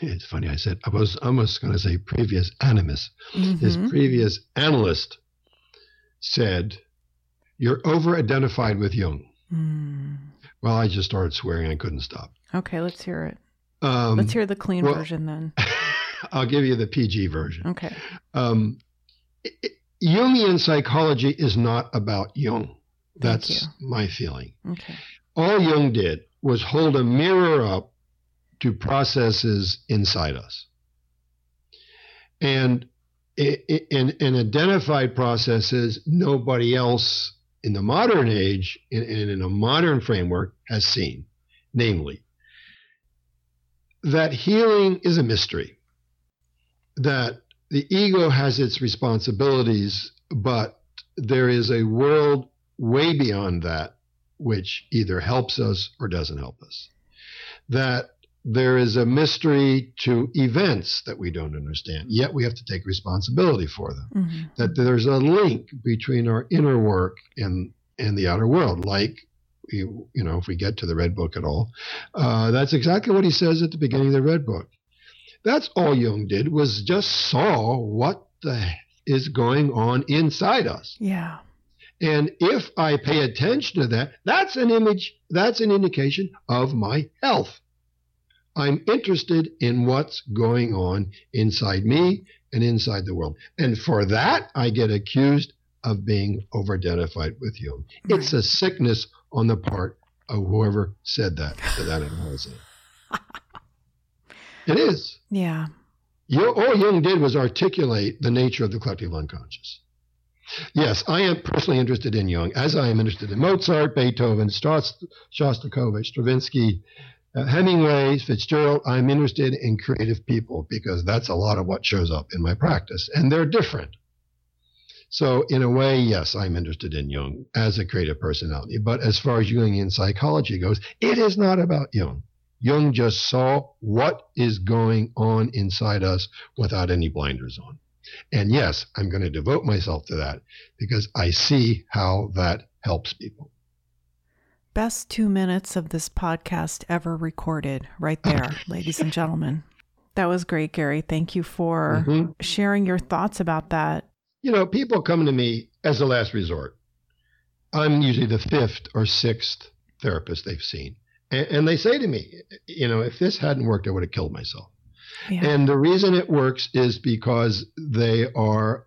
it's funny, I said, I was almost going to say previous animus. His hmm previous analyst said, You're over identified with Jung. Mm. Well, I just started swearing. I couldn't stop. Okay, let's hear it. Um, Let's hear the clean well- version then. (laughs) I'll give you the PG version. Okay. Um, i- i- Jungian psychology is not about Jung. That's my feeling. Okay. All Jung did was hold a mirror up to processes inside us. And in, in identified processes, nobody else in the modern age and in, in a modern framework has seen. Namely, that healing is a mystery, that the ego has its responsibilities, but there is a world way beyond that which either helps us or doesn't help us. That there is a mystery to events that we don't understand, yet we have to take responsibility for them. hmm That there's a link between our inner work and and the outer world, like you, you know, if we get to the red book at all, uh, that's exactly what he says at the beginning of the red book. That's all Jung did was just saw what the is going on inside us. Yeah. And if I pay attention to that, that's an image, that's an indication of my health. I'm interested in what's going on inside me and inside the world. And for that, I get accused of being over identified with Jung. It's a sickness on the part of whoever said that to that analysis. (laughs) it is. Yeah. You, all Jung did was articulate the nature of the collective unconscious. Yes, I am personally interested in Jung, as I am interested in Mozart, Beethoven, Shostakovich, Stravinsky, uh, Hemingway, Fitzgerald. I'm interested in creative people because that's a lot of what shows up in my practice, and they're different. So, in a way, yes, I'm interested in Jung as a creative personality. But as far as Jungian psychology goes, it is not about Jung. Jung just saw what is going on inside us without any blinders on. And yes, I'm going to devote myself to that because I see how that helps people. Best two minutes of this podcast ever recorded, right there, (laughs) ladies and gentlemen. That was great, Gary. Thank you for Mhm. sharing your thoughts about that. You know, people come to me as a last resort. I'm usually the fifth or sixth therapist they've seen. And, and they say to me, you know, if this hadn't worked, I would have killed myself. Yeah. And the reason it works is because they are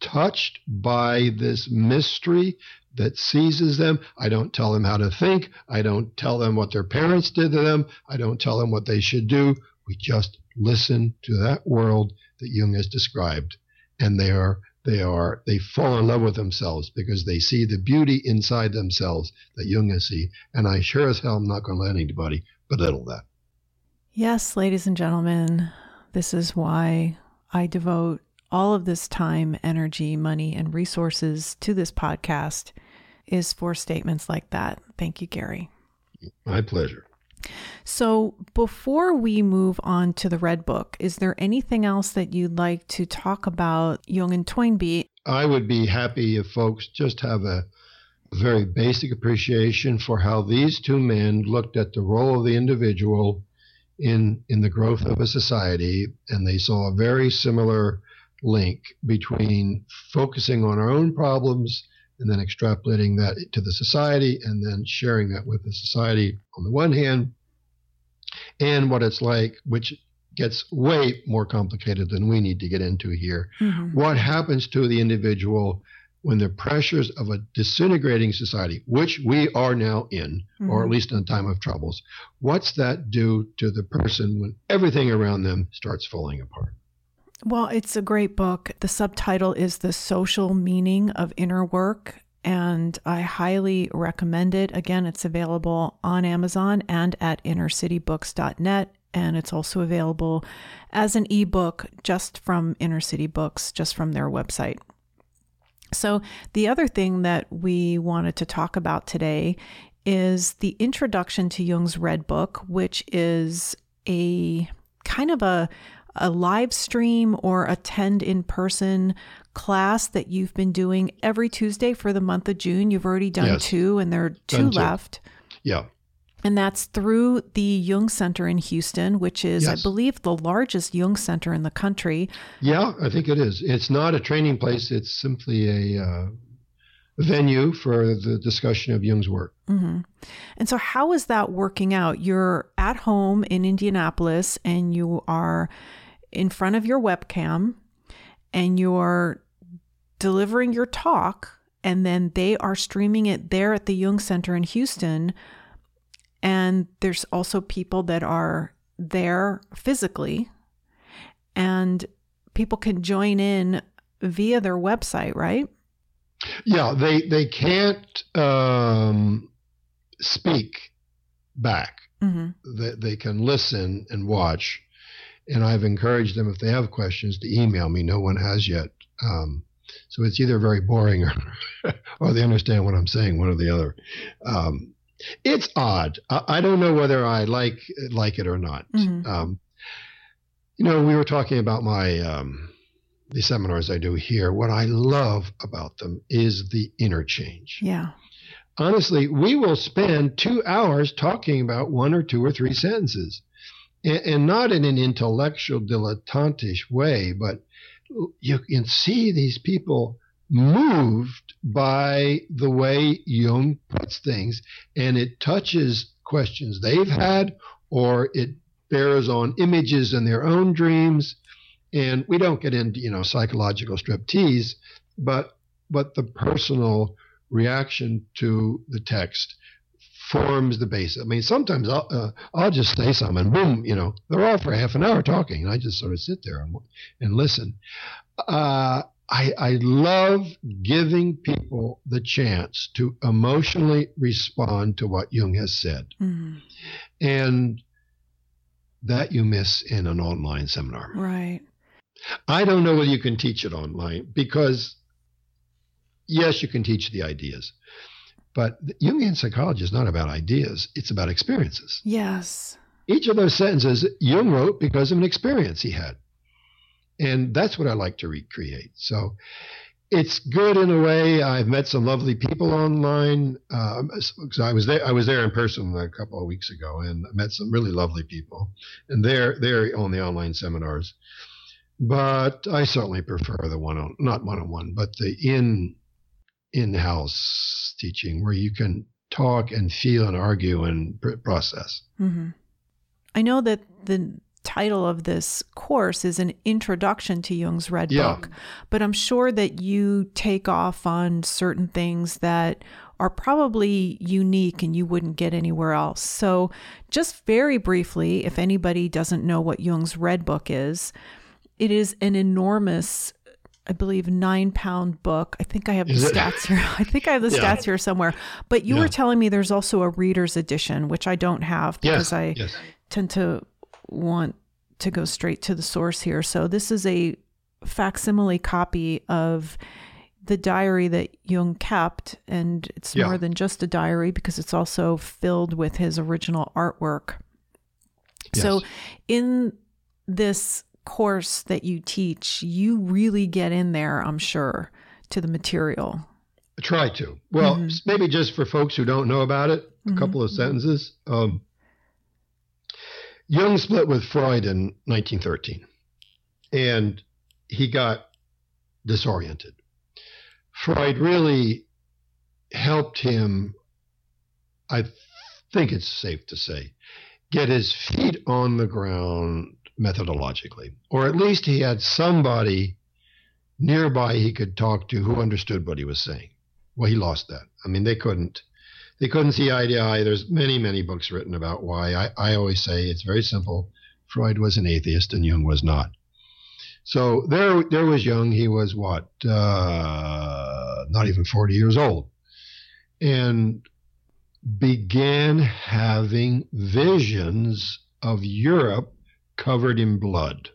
touched by this mystery that seizes them. I don't tell them how to think. I don't tell them what their parents did to them. I don't tell them what they should do. We just listen to that world that Jung has described. And they are they are they fall in love with themselves because they see the beauty inside themselves that Jung has seen. And I sure as hell am not going to let anybody belittle that. Yes, ladies and gentlemen, this is why I devote all of this time, energy, money, and resources to this podcast is for statements like that. Thank you, Gary. My pleasure. So, before we move on to the Red Book, is there anything else that you'd like to talk about Jung and Toynbee? I would be happy if folks just have a very basic appreciation for how these two men looked at the role of the individual in in the growth of a society and they saw a very similar link between focusing on our own problems and then extrapolating that to the society and then sharing that with the society on the one hand and what it's like which gets way more complicated than we need to get into here Mhm. what happens to the individual when the pressures of a disintegrating society, which we are now in, or at Mhm. least in a time of troubles, what's that do to the person when everything around them starts falling apart? Well, it's a great book. The subtitle is The Social Meaning of Inner Work, and I highly recommend it. Again, it's available on Amazon and at innercitybooks.net, and it's also available as an ebook just from Inner City Books, just from their website. So, the other thing that we wanted to talk about today is the introduction to Jung's Red Book, which is a kind of a, a live stream or attend in person class that you've been doing every Tuesday for the month of June. You've already done Yes. two, and there are two Done two. left. Yeah. And that's through the Jung Center in Houston, which is, I believe, the largest Jung Center in the country. Yeah, I think it is. It's not a training place, it's simply a uh, venue for the discussion of Jung's work. hmm And so, how is that working out? You're at home in Indianapolis and you are in front of your webcam and you're delivering your talk, and then they are streaming it there at the Jung Center in Houston. And there's also people that are there physically, and people can join in via their website, right? Yeah, they they can't um, speak back. hmm They, they can listen and watch. And I've encouraged them if they have questions to email me. No one has yet. Um, so it's either very boring or, (laughs) or they understand what I'm saying, one or the other. Um, it's odd. I, I don't know whether I like like it or not. Mhm. Um, you know, we were talking about my um, the seminars I do here. What I love about them is the interchange. Yeah. Honestly, we will spend two hours talking about one or two or three sentences, and, not in an intellectual dilettantish way, but you can see these people moved by the way Jung puts things, and it touches questions they've had, or it bears on images in their own dreams. And we don't get into you know psychological striptease, but but the personal reaction to the text forms the basis. I mean, sometimes I'll, uh, I'll just say something, and boom, you know, they're all for half an hour talking, and I just sort of sit there and, and listen. Uh, I, I love giving people the chance to emotionally respond to what Jung has said, hmm and that you miss in an online seminar. Right. I don't know whether you can teach it online because, yes, you can teach the ideas, but Jungian psychology is not about ideas, it's about experiences. Yes. Each of those sentences Jung wrote because of an experience he had. And that's what I like to recreate. So it's good in a way. I've met some lovely people online. Um, so I was there. I was there in person a couple of weeks ago, and I met some really lovely people. And they're they're on the online seminars. But I certainly prefer the one on not one on one, but the in in house teaching where you can talk and feel and argue and pr- process. hmm I know that the title of this course is an introduction to Jung's Red Yeah. Book, but I'm sure that you take off on certain things that are probably unique and you wouldn't get anywhere else. So, just very briefly, if anybody doesn't know what Jung's Red Book is, it is an enormous I believe nine pound book. I think I have the it? stats here. (laughs) I think I have the Yeah. stats here somewhere. But you Yeah. were telling me there's also a reader's edition, which I don't have because Yes, I yes. tend to want to go straight to the source here. So this is a facsimile copy of the diary that Jung kept, and it's Yeah. more than just a diary because it's also filled with his original artwork. So in this course that you teach, you really get in there, I'm sure, to the material. Try to. Well, Mhm. maybe just for folks who don't know about it, a Mhm. couple of sentences. Um, Jung split with Freud in 1913, and he got disoriented. Freud really helped him, I think it's safe to say, get his feet on the ground methodologically, or at least he had somebody nearby he could talk to who understood what he was saying. Well, he lost that. I mean, they couldn't. They couldn't see eye to eye. There's many, many books written about why. I, I always say it's very simple. Freud was an atheist and Jung was not. So there, there was Jung. He was what? Uh, not even 40 years old, and began having visions of Europe covered in blood.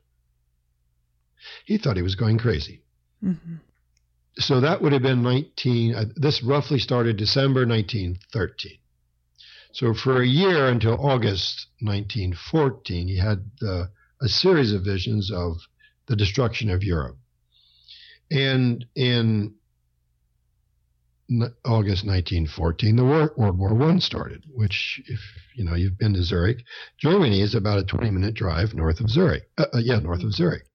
He thought he was going crazy. hmm so that would have been 19, uh, this roughly started December 1913. So for a year until August 1914, he had uh, a series of visions of the destruction of Europe. And in August 1914, the war, World War One started, which, if you know you've been to Zurich, Germany is about a 20-minute drive north of Zurich. Uh, uh, yeah, north of Zurich.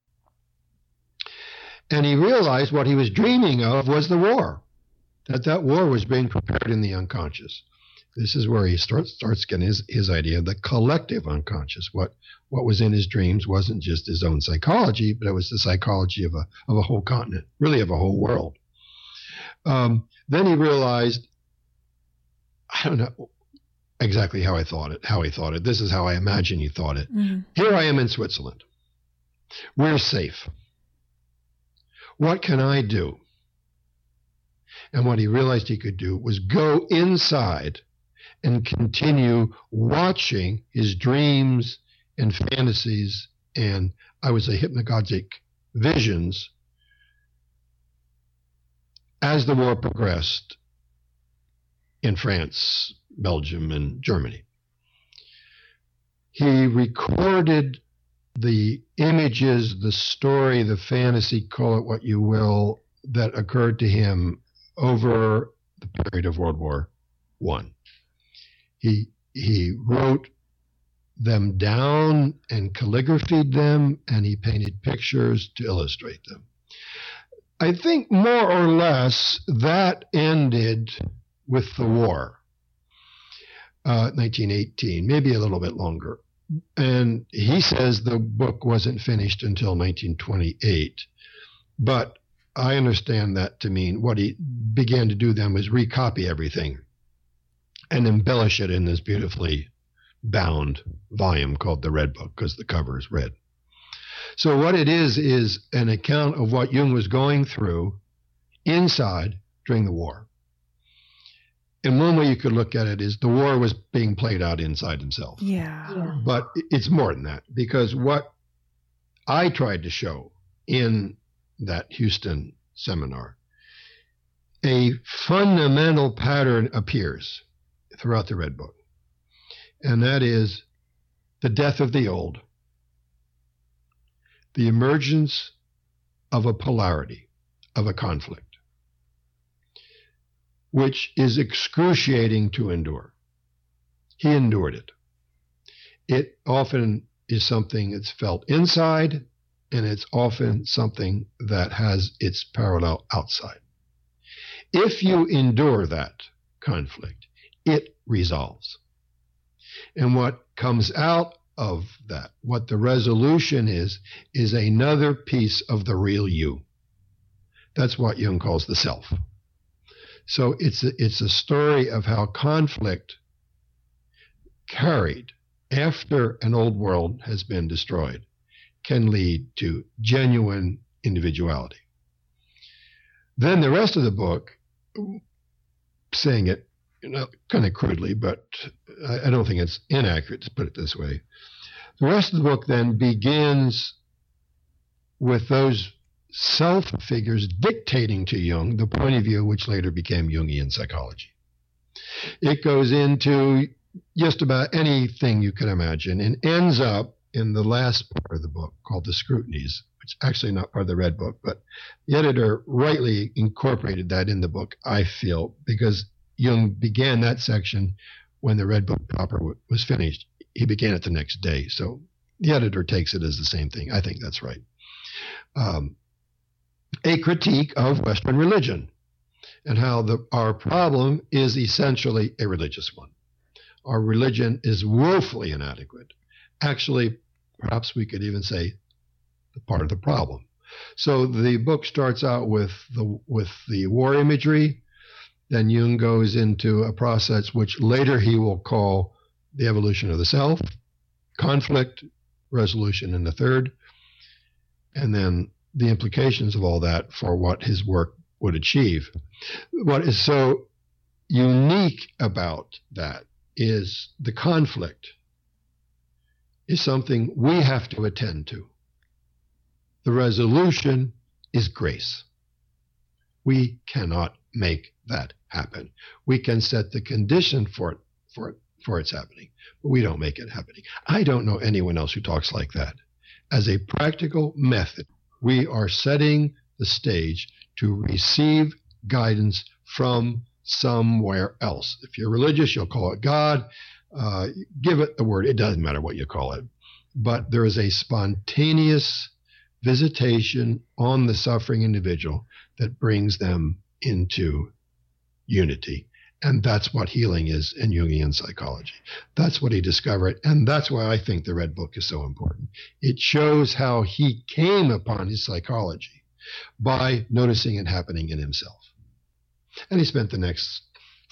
And he realized what he was dreaming of was the war, that that war was being prepared in the unconscious. This is where he starts starts getting his, his idea of the collective unconscious. What what was in his dreams wasn't just his own psychology, but it was the psychology of a of a whole continent, really of a whole world. Um, then he realized, I don't know exactly how I thought it, how he thought it. This is how I imagine he thought it. Mm-hmm. Here I am in Switzerland. We're safe. What can I do? And what he realized he could do was go inside and continue watching his dreams and fantasies and I would say hypnagogic visions as the war progressed in France, Belgium, and Germany. He recorded the images, the story, the fantasy, call it what you will, that occurred to him over the period of World War One. He he wrote them down and calligraphied them, and he painted pictures to illustrate them. I think more or less that ended with the war, uh, 1918, maybe a little bit longer. And he says the book wasn't finished until 1928. But I understand that to mean what he began to do then was recopy everything and embellish it in this beautifully bound volume called the Red Book because the cover is red. So, what it is, is an account of what Jung was going through inside during the war. And one way you could look at it is the war was being played out inside himself. Yeah. yeah. But it's more than that because what I tried to show in that Houston seminar, a fundamental pattern appears throughout the Red Book, and that is the death of the old the emergence of a polarity, of a conflict, which is excruciating to endure. He endured it. It often is something that's felt inside, and it's often something that has its parallel outside. If you endure that conflict, it resolves. And what comes out of that. What the resolution is, is another piece of the real you. That's what Jung calls the self. So it's a, it's a story of how conflict carried after an old world has been destroyed can lead to genuine individuality. Then the rest of the book, saying it you know, kind of crudely, but I, don't think it's inaccurate to put it this way. The rest of the book then begins with those self figures dictating to Jung the point of view which later became Jungian psychology. It goes into just about anything you can imagine and ends up in the last part of the book called The Scrutinies, which actually not part of the Red Book, but the editor rightly incorporated that in the book, I feel, because Jung began that section when the Red Book proper was finished. He began it the next day. So the editor takes it as the same thing. I think that's right. Um, a critique of Western religion and how the, our problem is essentially a religious one. Our religion is woefully inadequate. Actually, perhaps we could even say part of the problem. So the book starts out with the with the war imagery, then Jung goes into a process which later he will call the evolution of the self, conflict resolution in the third, and then the implications of all that for what his work would achieve. What is so unique about that is the conflict is something we have to attend to. The resolution is grace We cannot make that happen. We can set the condition for it, for it, for its happening, but we don't make it happening. I don't know anyone else who talks like that. As a practical method, we are setting the stage to receive guidance from somewhere else. If you're religious, you'll call it God. Uh, give it the word. It doesn't matter what you call it. But there is a spontaneous visitation on the suffering individual that brings them into unity. And that's what healing is in Jungian psychology. That's what he discovered. And that's why I think the Red Book is so important. It shows how he came upon his psychology by noticing it happening in himself. And he spent the next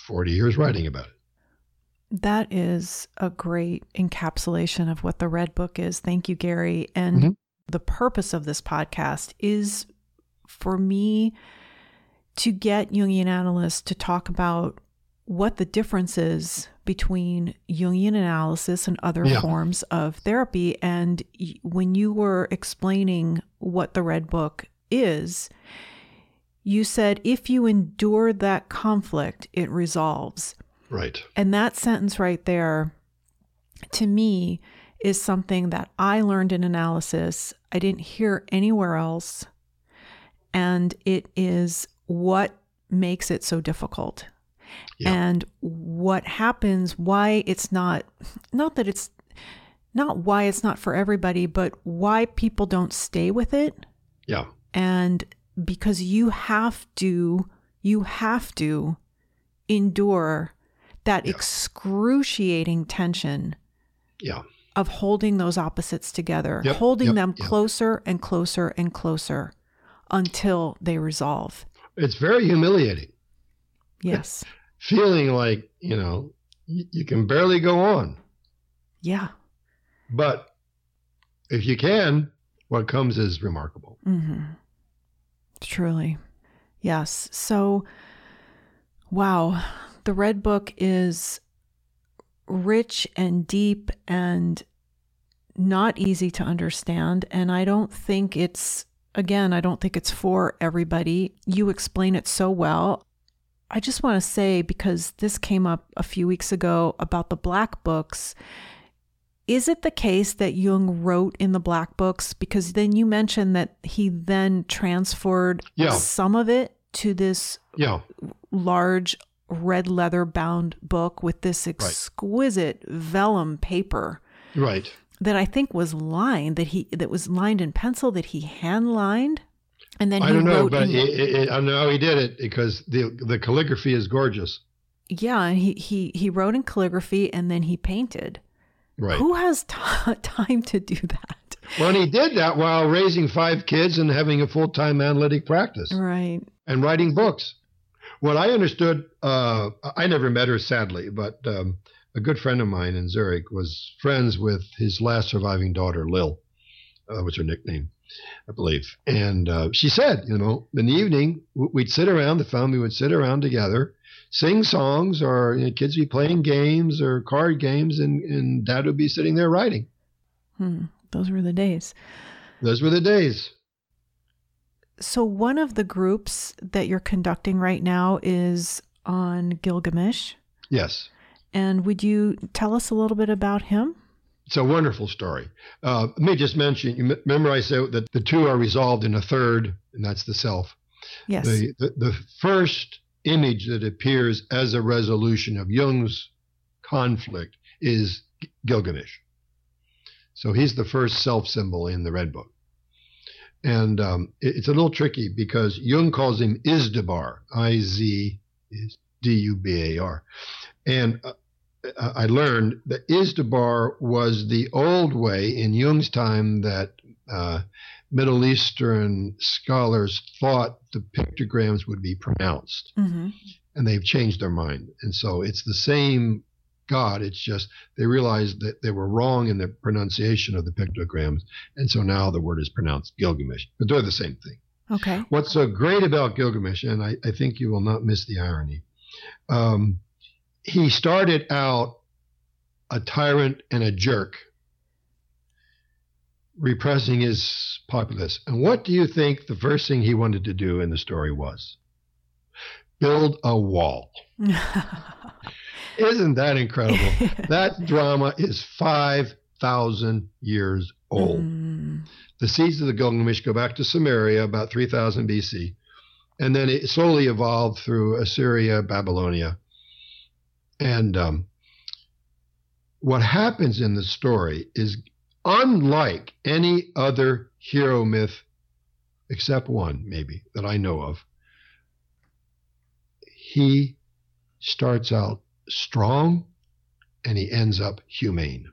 40 years writing about it. That is a great encapsulation of what the Red Book is. Thank you, Gary. And mm-hmm. the purpose of this podcast is for me to get Jungian analysts to talk about what the difference is between Jungian analysis and other yeah. forms of therapy. And when you were explaining what the Red Book is, you said if you endure that conflict, it resolves. Right. And that sentence right there, to me, is something that I learned in analysis. I didn't hear anywhere else. And it is what makes it so difficult. Yeah. And what happens, why it's not, not that it's, not why it's not for everybody, but why people don't stay with it. Yeah. And because you have to you have to endure that yeah. excruciating tension yeah of holding those opposites together yep, holding yep, them yep. closer and closer and closer until they resolve it's very humiliating yes (laughs) feeling like you know you, you can barely go on yeah but if you can what comes is remarkable mm-hmm. Truly. Yes. So, wow. The Red Book is rich and deep and not easy to understand. And I don't think it's, again, I don't think it's for everybody. You explain it so well. I just want to say, because this came up a few weeks ago about the black books, is it the case that Jung wrote in the black books? Because then you mentioned that he then transferred yeah. some of it to this yeah. large red leather bound book with this exquisite right. vellum paper. Right. That I think was lined, that he that was lined in pencil, that he hand lined. And then he I don't know, but in, it, it, I know he did it because the the calligraphy is gorgeous. Yeah, and he he he wrote in calligraphy and then he painted. Right. Who has t- (laughs) time to do that? Well, and he did that while raising five kids and having a full time analytic practice. Right. And writing books. What I understood, uh, I never met her sadly, but um, a good friend of mine in Zurich was friends with his last surviving daughter, Lil, uh, was her nickname, I believe. And uh, she said, you know, in the evening, we'd sit around, the family would sit around together sing songs or you know, kids be playing games or card games and, and dad would be sitting there writing. Hmm. Those were the days. Those were the days. So, one of the groups that you're conducting right now is on Gilgamesh. Yes. And would you tell us a little bit about him? It's a wonderful story. Uh, let me just mention, you remember I said that the two are resolved in a third, and that's the self. Yes. The, the, the first image that appears as a resolution of Jung's conflict is Gilgamesh. So he's the first self symbol in the Red Book. And um, it, it's a little tricky because Jung calls him Izdubar, I Z D U B A R. And uh, I learned that Izdubar was the old way in Jung's time that uh, Middle Eastern scholars thought the pictograms would be pronounced, mm-hmm. and they've changed their mind. And so it's the same God. It's just they realized that they were wrong in the pronunciation of the pictograms, and so now the word is pronounced Gilgamesh. But they're the same thing. Okay. What's so great about Gilgamesh, and I, I think you will not miss the irony, um, he started out a tyrant and a jerk repressing his populace. And what do you think the first thing he wanted to do in the story was? build a wall. (laughs) Isn't that incredible? (laughs) that drama is 5,000 years old. Mm. The seeds of the Gilgamesh go back to Sumeria about 3000 BC. And then it slowly evolved through Assyria, Babylonia. And um, what happens in the story is unlike any other hero myth, except one, maybe, that I know of. He starts out strong and he ends up humane.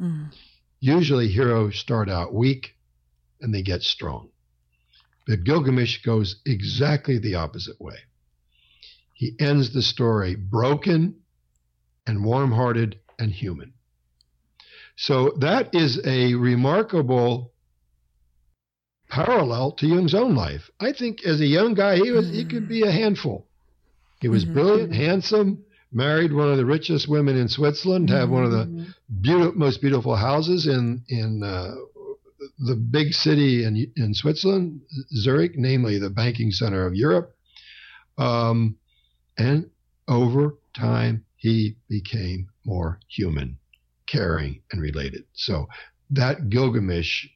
Mm. Usually, heroes start out weak and they get strong. But Gilgamesh goes exactly the opposite way. He ends the story broken and warm hearted and human. So that is a remarkable parallel to Jung's own life. I think as a young guy, he was he could be a handful. He was mm-hmm. brilliant, handsome, married one of the richest women in Switzerland, mm-hmm. have one of the mm-hmm. beautiful, most beautiful houses in in uh, the big city in in Switzerland, Zurich, namely the banking center of Europe. Um, and over time, he became more human, caring, and related. So that Gilgamesh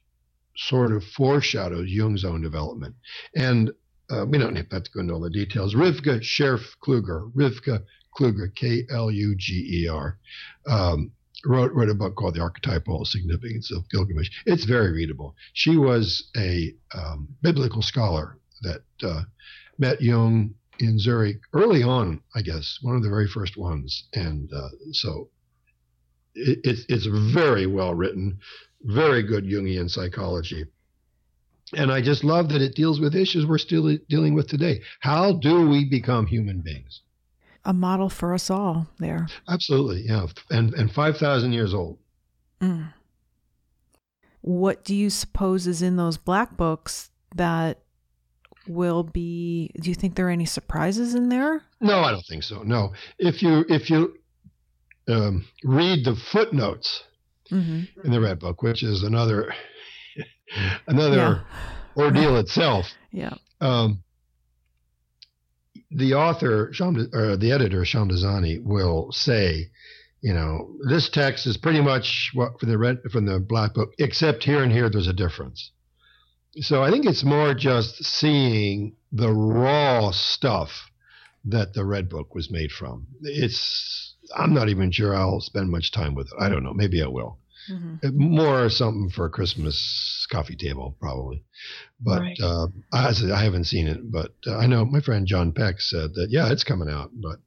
sort of foreshadows Jung's own development. And uh, we don't have to go into all the details. Rivka Schärf Kluger, Rivka Kluger, K L U G E R, um, wrote, wrote a book called The Archetypal Significance of Gilgamesh. It's very readable. She was a um, biblical scholar that uh, met Jung in Zurich early on, I guess, one of the very first ones. And uh, so it, it, it's very well written, very good Jungian psychology. And I just love that it deals with issues we're still dealing with today. How do we become human beings? a model for us all there. Absolutely, yeah, and and five thousand years old. Mm. What do you suppose is in those black books that will be? Do you think there are any surprises in there? No, I don't think so. No, if you if you um, read the footnotes mm-hmm. in the red book, which is another (laughs) another yeah. ordeal itself. Yeah. Um, the author, or the editor, Shamdasani, will say, you know, this text is pretty much what from the red from the black book, except here and here there's a difference. So I think it's more just seeing the raw stuff that the red book was made from. It's I'm not even sure I'll spend much time with it. I don't know. Maybe I will. Mm-hmm. More something for a Christmas coffee table, probably. But right. uh, I, I, haven't seen it, but uh, I know my friend John Peck said that, yeah, it's coming out. But,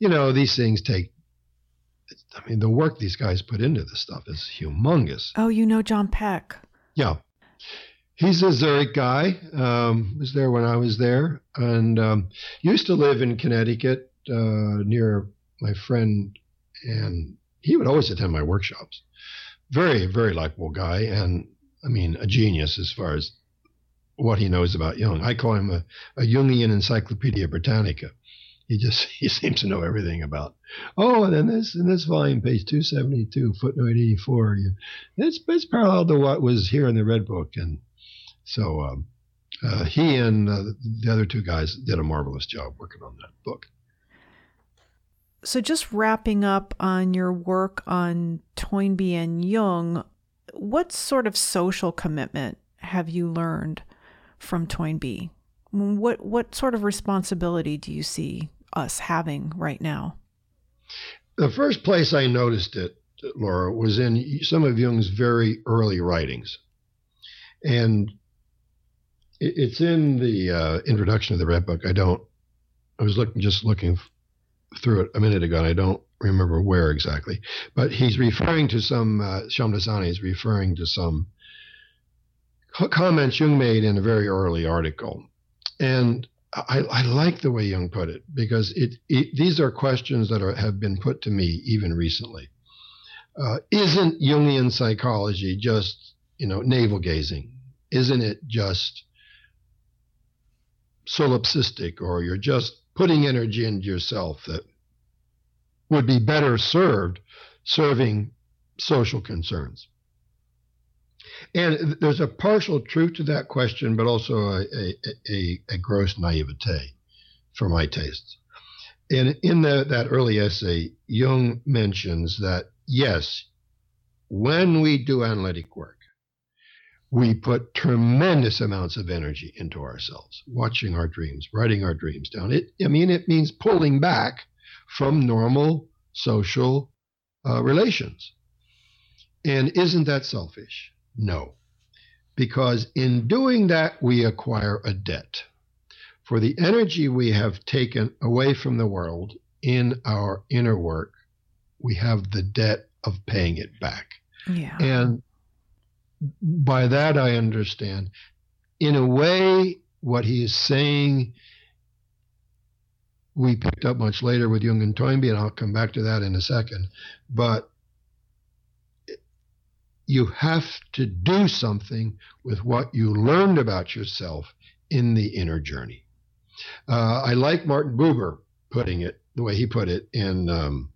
you know, these things take, I mean, the work these guys put into this stuff is humongous. Oh, you know John Peck? Yeah. He's a Zurich guy. Um, was there when I was there, and um, used to live in Connecticut uh, near my friend, and he would always attend my workshops very, very likable guy, and I mean, a genius as far as what he knows about Jung. I call him a, a Jungian Encyclopedia Britannica. He just (laughs) he seems to know everything about. Oh, and then this in this volume, page two seventy two, footnote eighty four. It's it's parallel to what was here in the Red Book, and so um, uh, he and uh, the other two guys did a marvelous job working on that book. So, just wrapping up on your work on Toynbee and Jung, what sort of social commitment have you learned from Toynbee? What what sort of responsibility do you see us having right now? The first place I noticed it, Laura, was in some of Jung's very early writings, and it's in the uh, introduction of the Red Book. I don't. I was looking just looking through it a minute ago, and I don't remember where exactly. But he's referring to some, uh, Shamdasani is referring to some comments Jung made in a very early article. And I, I like the way Jung put it because it, it these are questions that are, have been put to me even recently. Uh, isn't Jungian psychology just, you know, navel gazing? Isn't it just solipsistic or you're just putting energy into yourself that would be better served serving social concerns. And there's a partial truth to that question, but also a, a, a, a gross naivete. for my tastes. And in the, that early essay, Jung mentions that yes, when we do analytic work, we put tremendous amounts of energy into ourselves, watching our dreams, writing our dreams down. It, I mean, it means pulling back from normal social uh, relations. And isn't that selfish? No. Because in doing that, we acquire a debt. For the energy we have taken away from the world in our inner work, we have the debt of paying it back. Yeah. And by that, I understand, in a way, what he is saying, we picked up much later with Jung and Toynbee, and I'll come back to that in a second. But you have to do something with what you learned about yourself in the inner journey. Uh, I like Martin Buber putting it the way he put it in um,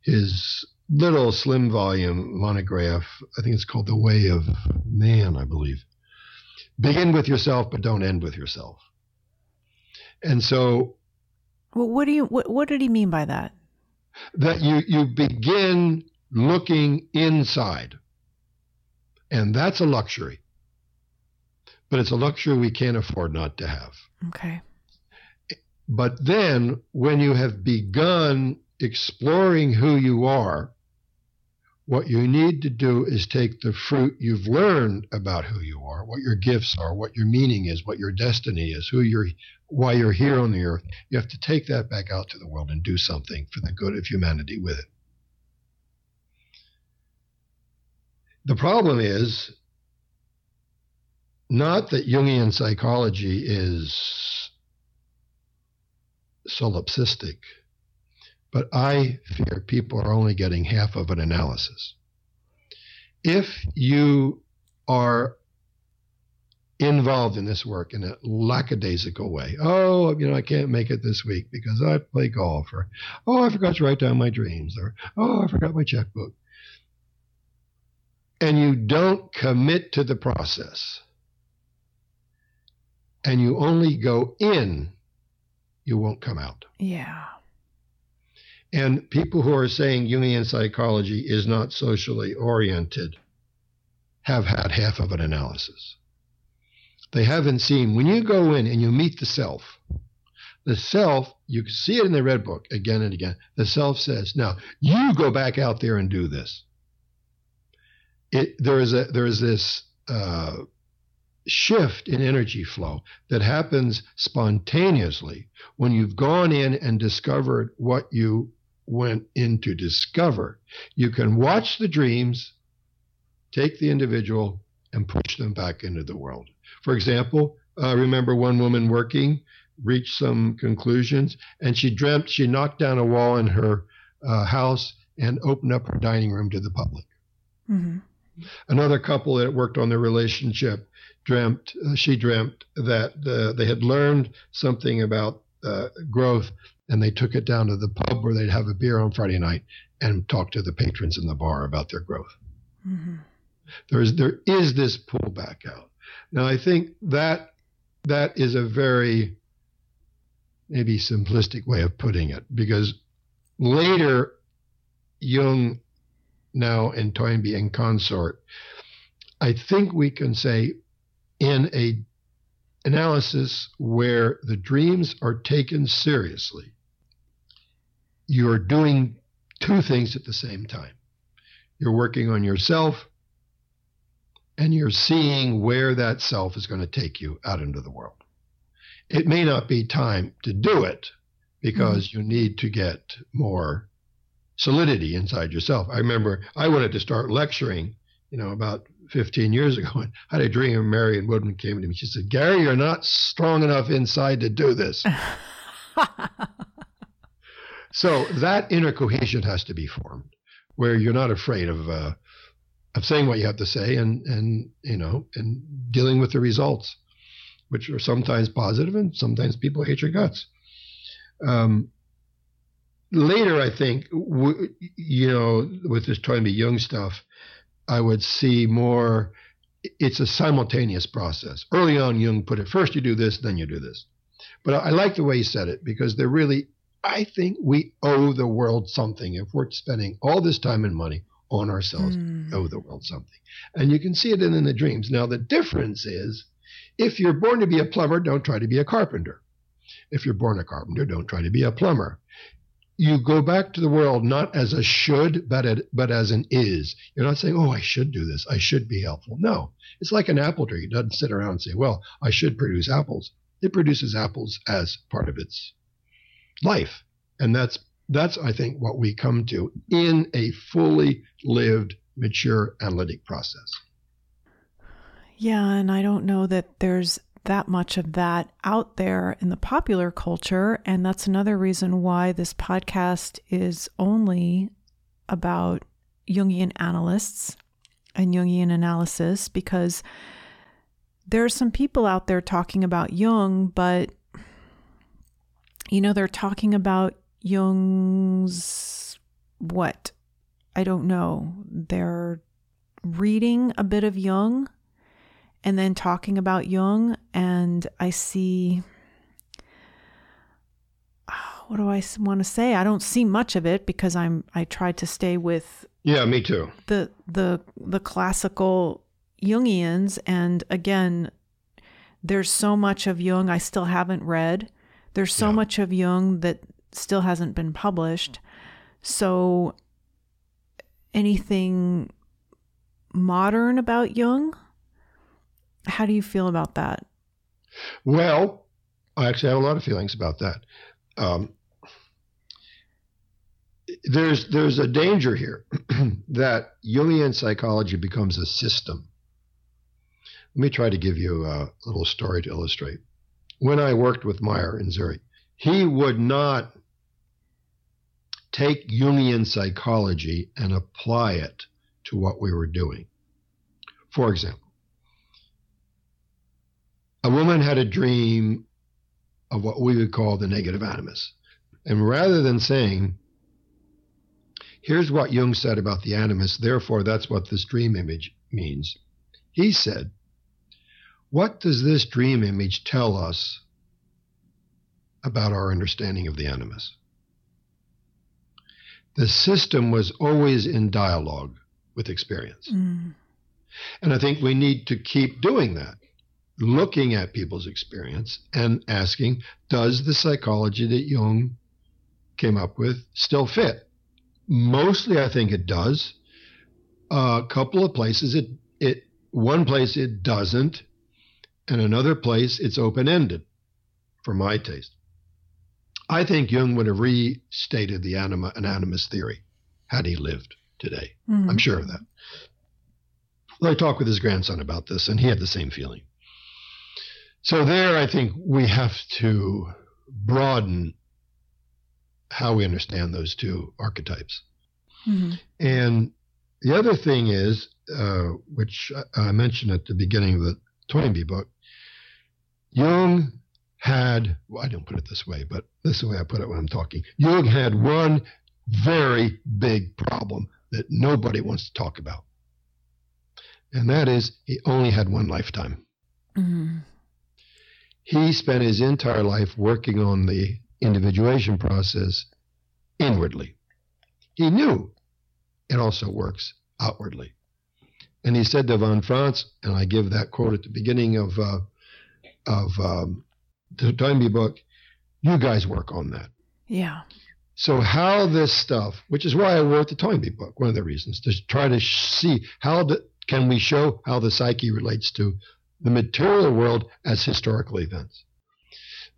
his little slim volume monograph. I think it's called The Way of Man, I believe. Begin with yourself, but don't end with yourself. And so, well, what do you what, what did he mean by that? That you you begin looking inside and that's a luxury. But it's a luxury we can't afford not to have. Okay. But then when you have begun exploring who you are, what you need to do is take the fruit you've learned about who you are, what your gifts are, what your meaning is, what your destiny is, who you're why you're here on the earth. You have to take that back out to the world and do something for the good of humanity with it. The problem is not that Jungian psychology is solipsistic, but I fear people are only getting half of an analysis. If you are involved in this work in a lackadaisical way. Oh, you know, I can't make it this week because I play golf, or oh, I forgot to write down my dreams, or oh, I forgot my checkbook and you don't commit to the process, and you only go in, you won't come out. Yeah. And people who are saying Jungian psychology is not socially oriented have had half of an analysis. They haven't seen, when you go in and you meet the self, the self, you can see it in the red book again and again. The self says, now you go back out there and do this it, there is a there is this uh, shift in energy flow that happens spontaneously when you've gone in and discovered what you went in to discover. You can watch the dreams, take the individual, and push them back into the world. For example, uh, remember one woman working reached some conclusions, and she dreamt she knocked down a wall in her uh, house and opened up her dining room to the public. Mm-hmm. Another couple that worked on their relationship dreamt, uh, she dreamt that uh, they had learned something about uh, growth and they took it down to the pub where they'd have a beer on Friday night and talk to the patrons in the bar about their growth. Mm-hmm. There is there is this pullback out. Now I think that that is a very maybe simplistic way of putting it because later Jung now and Toynbee and consort, I think we can say in a analysis where the dreams are taken seriously, you're doing two things at the same time. You're working on yourself and you're seeing where that self is going to take you out into the world. It may not be time to do it because mm-hmm. you need to get more solidity inside yourself. I remember I wanted to start lecturing, you know, about 15 years ago. And I had a dream of Marion Woodman came to me. She said, Gary, you're not strong enough inside to do this. (laughs) so that inner cohesion has to be formed where you're not afraid of, uh, of saying what you have to say and, and, you know, and dealing with the results, which are sometimes positive and sometimes people hate your guts. Um, later, I think, w- you know, with this Toynbee Jung stuff, I would see more. It's a simultaneous process. Early on, Jung put it first you do this, then you do this. But I like the way he said it because they're really, I think we owe the world something if we're spending all this time and money on ourselves, Mm. owe the world something. And you can see it in, in the dreams. Now, the difference is if you're born to be a plumber, don't try to be a carpenter. If you're born a carpenter, don't try to be a plumber. You go back to the world not as a should, but, at, but as an is. You're not saying, oh, I should do this. I should be helpful. No, it's like an apple tree. It doesn't sit around and say, well, I should produce apples. It produces apples as part of its life. And that's, that's I think, what we come to in a fully lived, mature analytic process. Yeah, and I don't know that there's that much of that out there in the popular culture. And that's another reason why this podcast is only about Jungian analysts and Jungian analysis, because there are some people out there talking about Jung, but you know, they're talking about Jung's what? I don't know. They're reading a bit of Jung and then talking about Jung, and I see. Ah, what do I want to say? I don't see much of it because I'm. I tried to stay with Yeah, me too. the the the classical Jungians, and again, there's so much of Jung I still haven't read. There's so Yeah. much of Jung that still hasn't been published. So, anything modern about Jung? How do you feel about that? Well, I actually have a lot of feelings about that. Um, there's there's a danger here (clears throat) that Jungian psychology becomes a system. Let me try to give you a little story to illustrate. When I worked with Meier in Zurich, he would not take Jungian psychology and apply it to what we were doing. For example, a woman had a dream of what we would call the negative animus. And rather than saying, here's what Jung said about the animus, therefore that's what this dream image means, he said, what does this dream image tell us about our understanding of the animus? The system was always in dialogue with experience. Mm. And I think we need to keep doing that, looking at people's experience and asking, does the psychology that Jung came up with still fit? Mostly, I think it does. A couple of places, it, it one place it doesn't, and another place it's open ended, for my taste. I think Jung would have restated the anima, an animus theory had he lived today. Mhm. I'm sure of that. I talked with his grandson about this, and he had the same feeling. So, there, I think we have to broaden how we understand those two archetypes. Mhm. And the other thing is, uh, which I I mentioned at the beginning of the Toynbee book, Jung had, well, I don't put it this way, but this is the way I put it when I'm talking. Jung had one very big problem that nobody wants to talk about. And that is, he only had one lifetime. Mhm. He spent his entire life working on the individuation process inwardly. He knew it also works outwardly. And he said to von Franz, and I give that quote at the beginning of uh, of um, the Toynbee book, you guys work on that. Yeah. So how this stuff, which is why I wrote the Toynbee book, one of the reasons, to try to see how the, can we show how the psyche relates to the material world as historical events.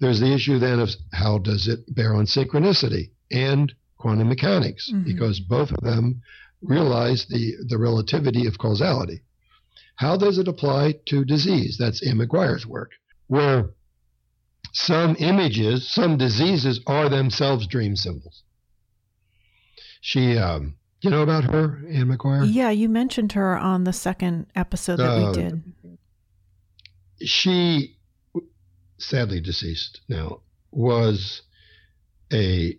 There's the issue then of how does it bear on synchronicity and quantum mechanics, Mhm. because both of them realize the, the relativity of causality. How does it apply to disease? That's Anne Maguire's work, where some images, some diseases are themselves dream symbols. She, um, you know about her, Anne Maguire? Yeah, you mentioned her on the second episode that Uh, we did. She, sadly deceased now, was a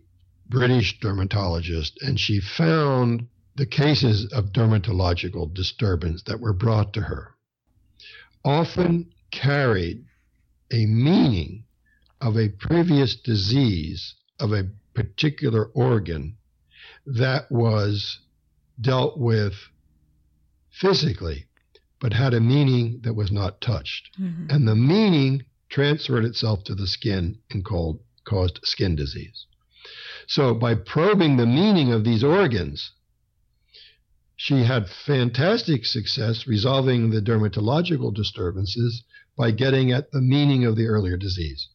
British dermatologist, and she found the cases of dermatological disturbance that were brought to her often carried a meaning of a previous disease of a particular organ that was dealt with physically, but had a meaning that was not touched. Mm-hmm. And the meaning transferred itself to the skin and called, caused skin disease. So, by probing the meaning of these organs, she had fantastic success resolving the dermatological disturbances by getting at the meaning of the earlier disease.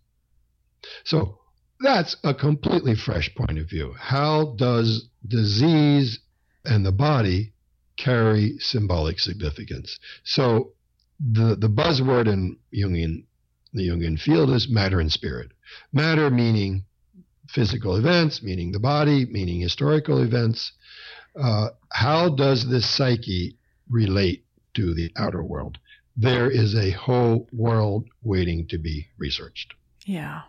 So, that's a completely fresh point of view. How does disease and the body carry symbolic significance? So the, the buzzword in Jungian, the Jungian field is matter and spirit. Matter meaning physical events, meaning the body, meaning historical events. Uh, how does this psyche relate to the outer world? There is a whole world waiting to be researched. Yeah.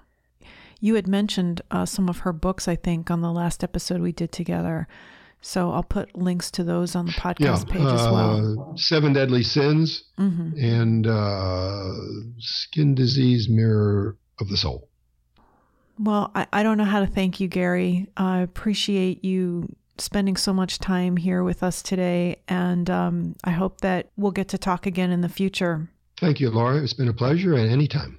You had mentioned uh, some of her books, I think, on the last episode we did together. So I'll put links to those on the podcast yeah, page as well. Uh, Seven Deadly Sins mm-hmm. and uh, Skin Disease Mirror of the Soul. Well, I, I don't know how to thank you, Gary. I appreciate you spending so much time here with us today. And um, I hope that we'll get to talk again in the future. Thank you, Laura. It's been a pleasure at any time.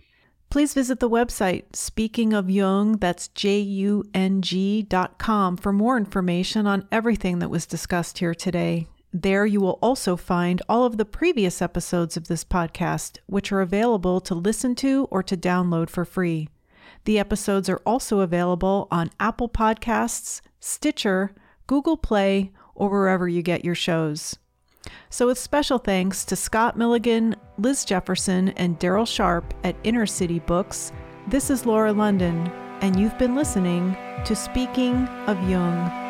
Please visit the website Speaking of Jung, that's J U N G dot com, for more information on everything that was discussed here today. There you will also find all of the previous episodes of this podcast, which are available to listen to or to download for free. The episodes are also available on Apple Podcasts, Stitcher, Google Play, or wherever you get your shows. So, with special thanks to Scott Milligan, Liz Jefferson, and Daryl Sharp at Inner City Books, this is Laura London, and you've been listening to Speaking of Jung.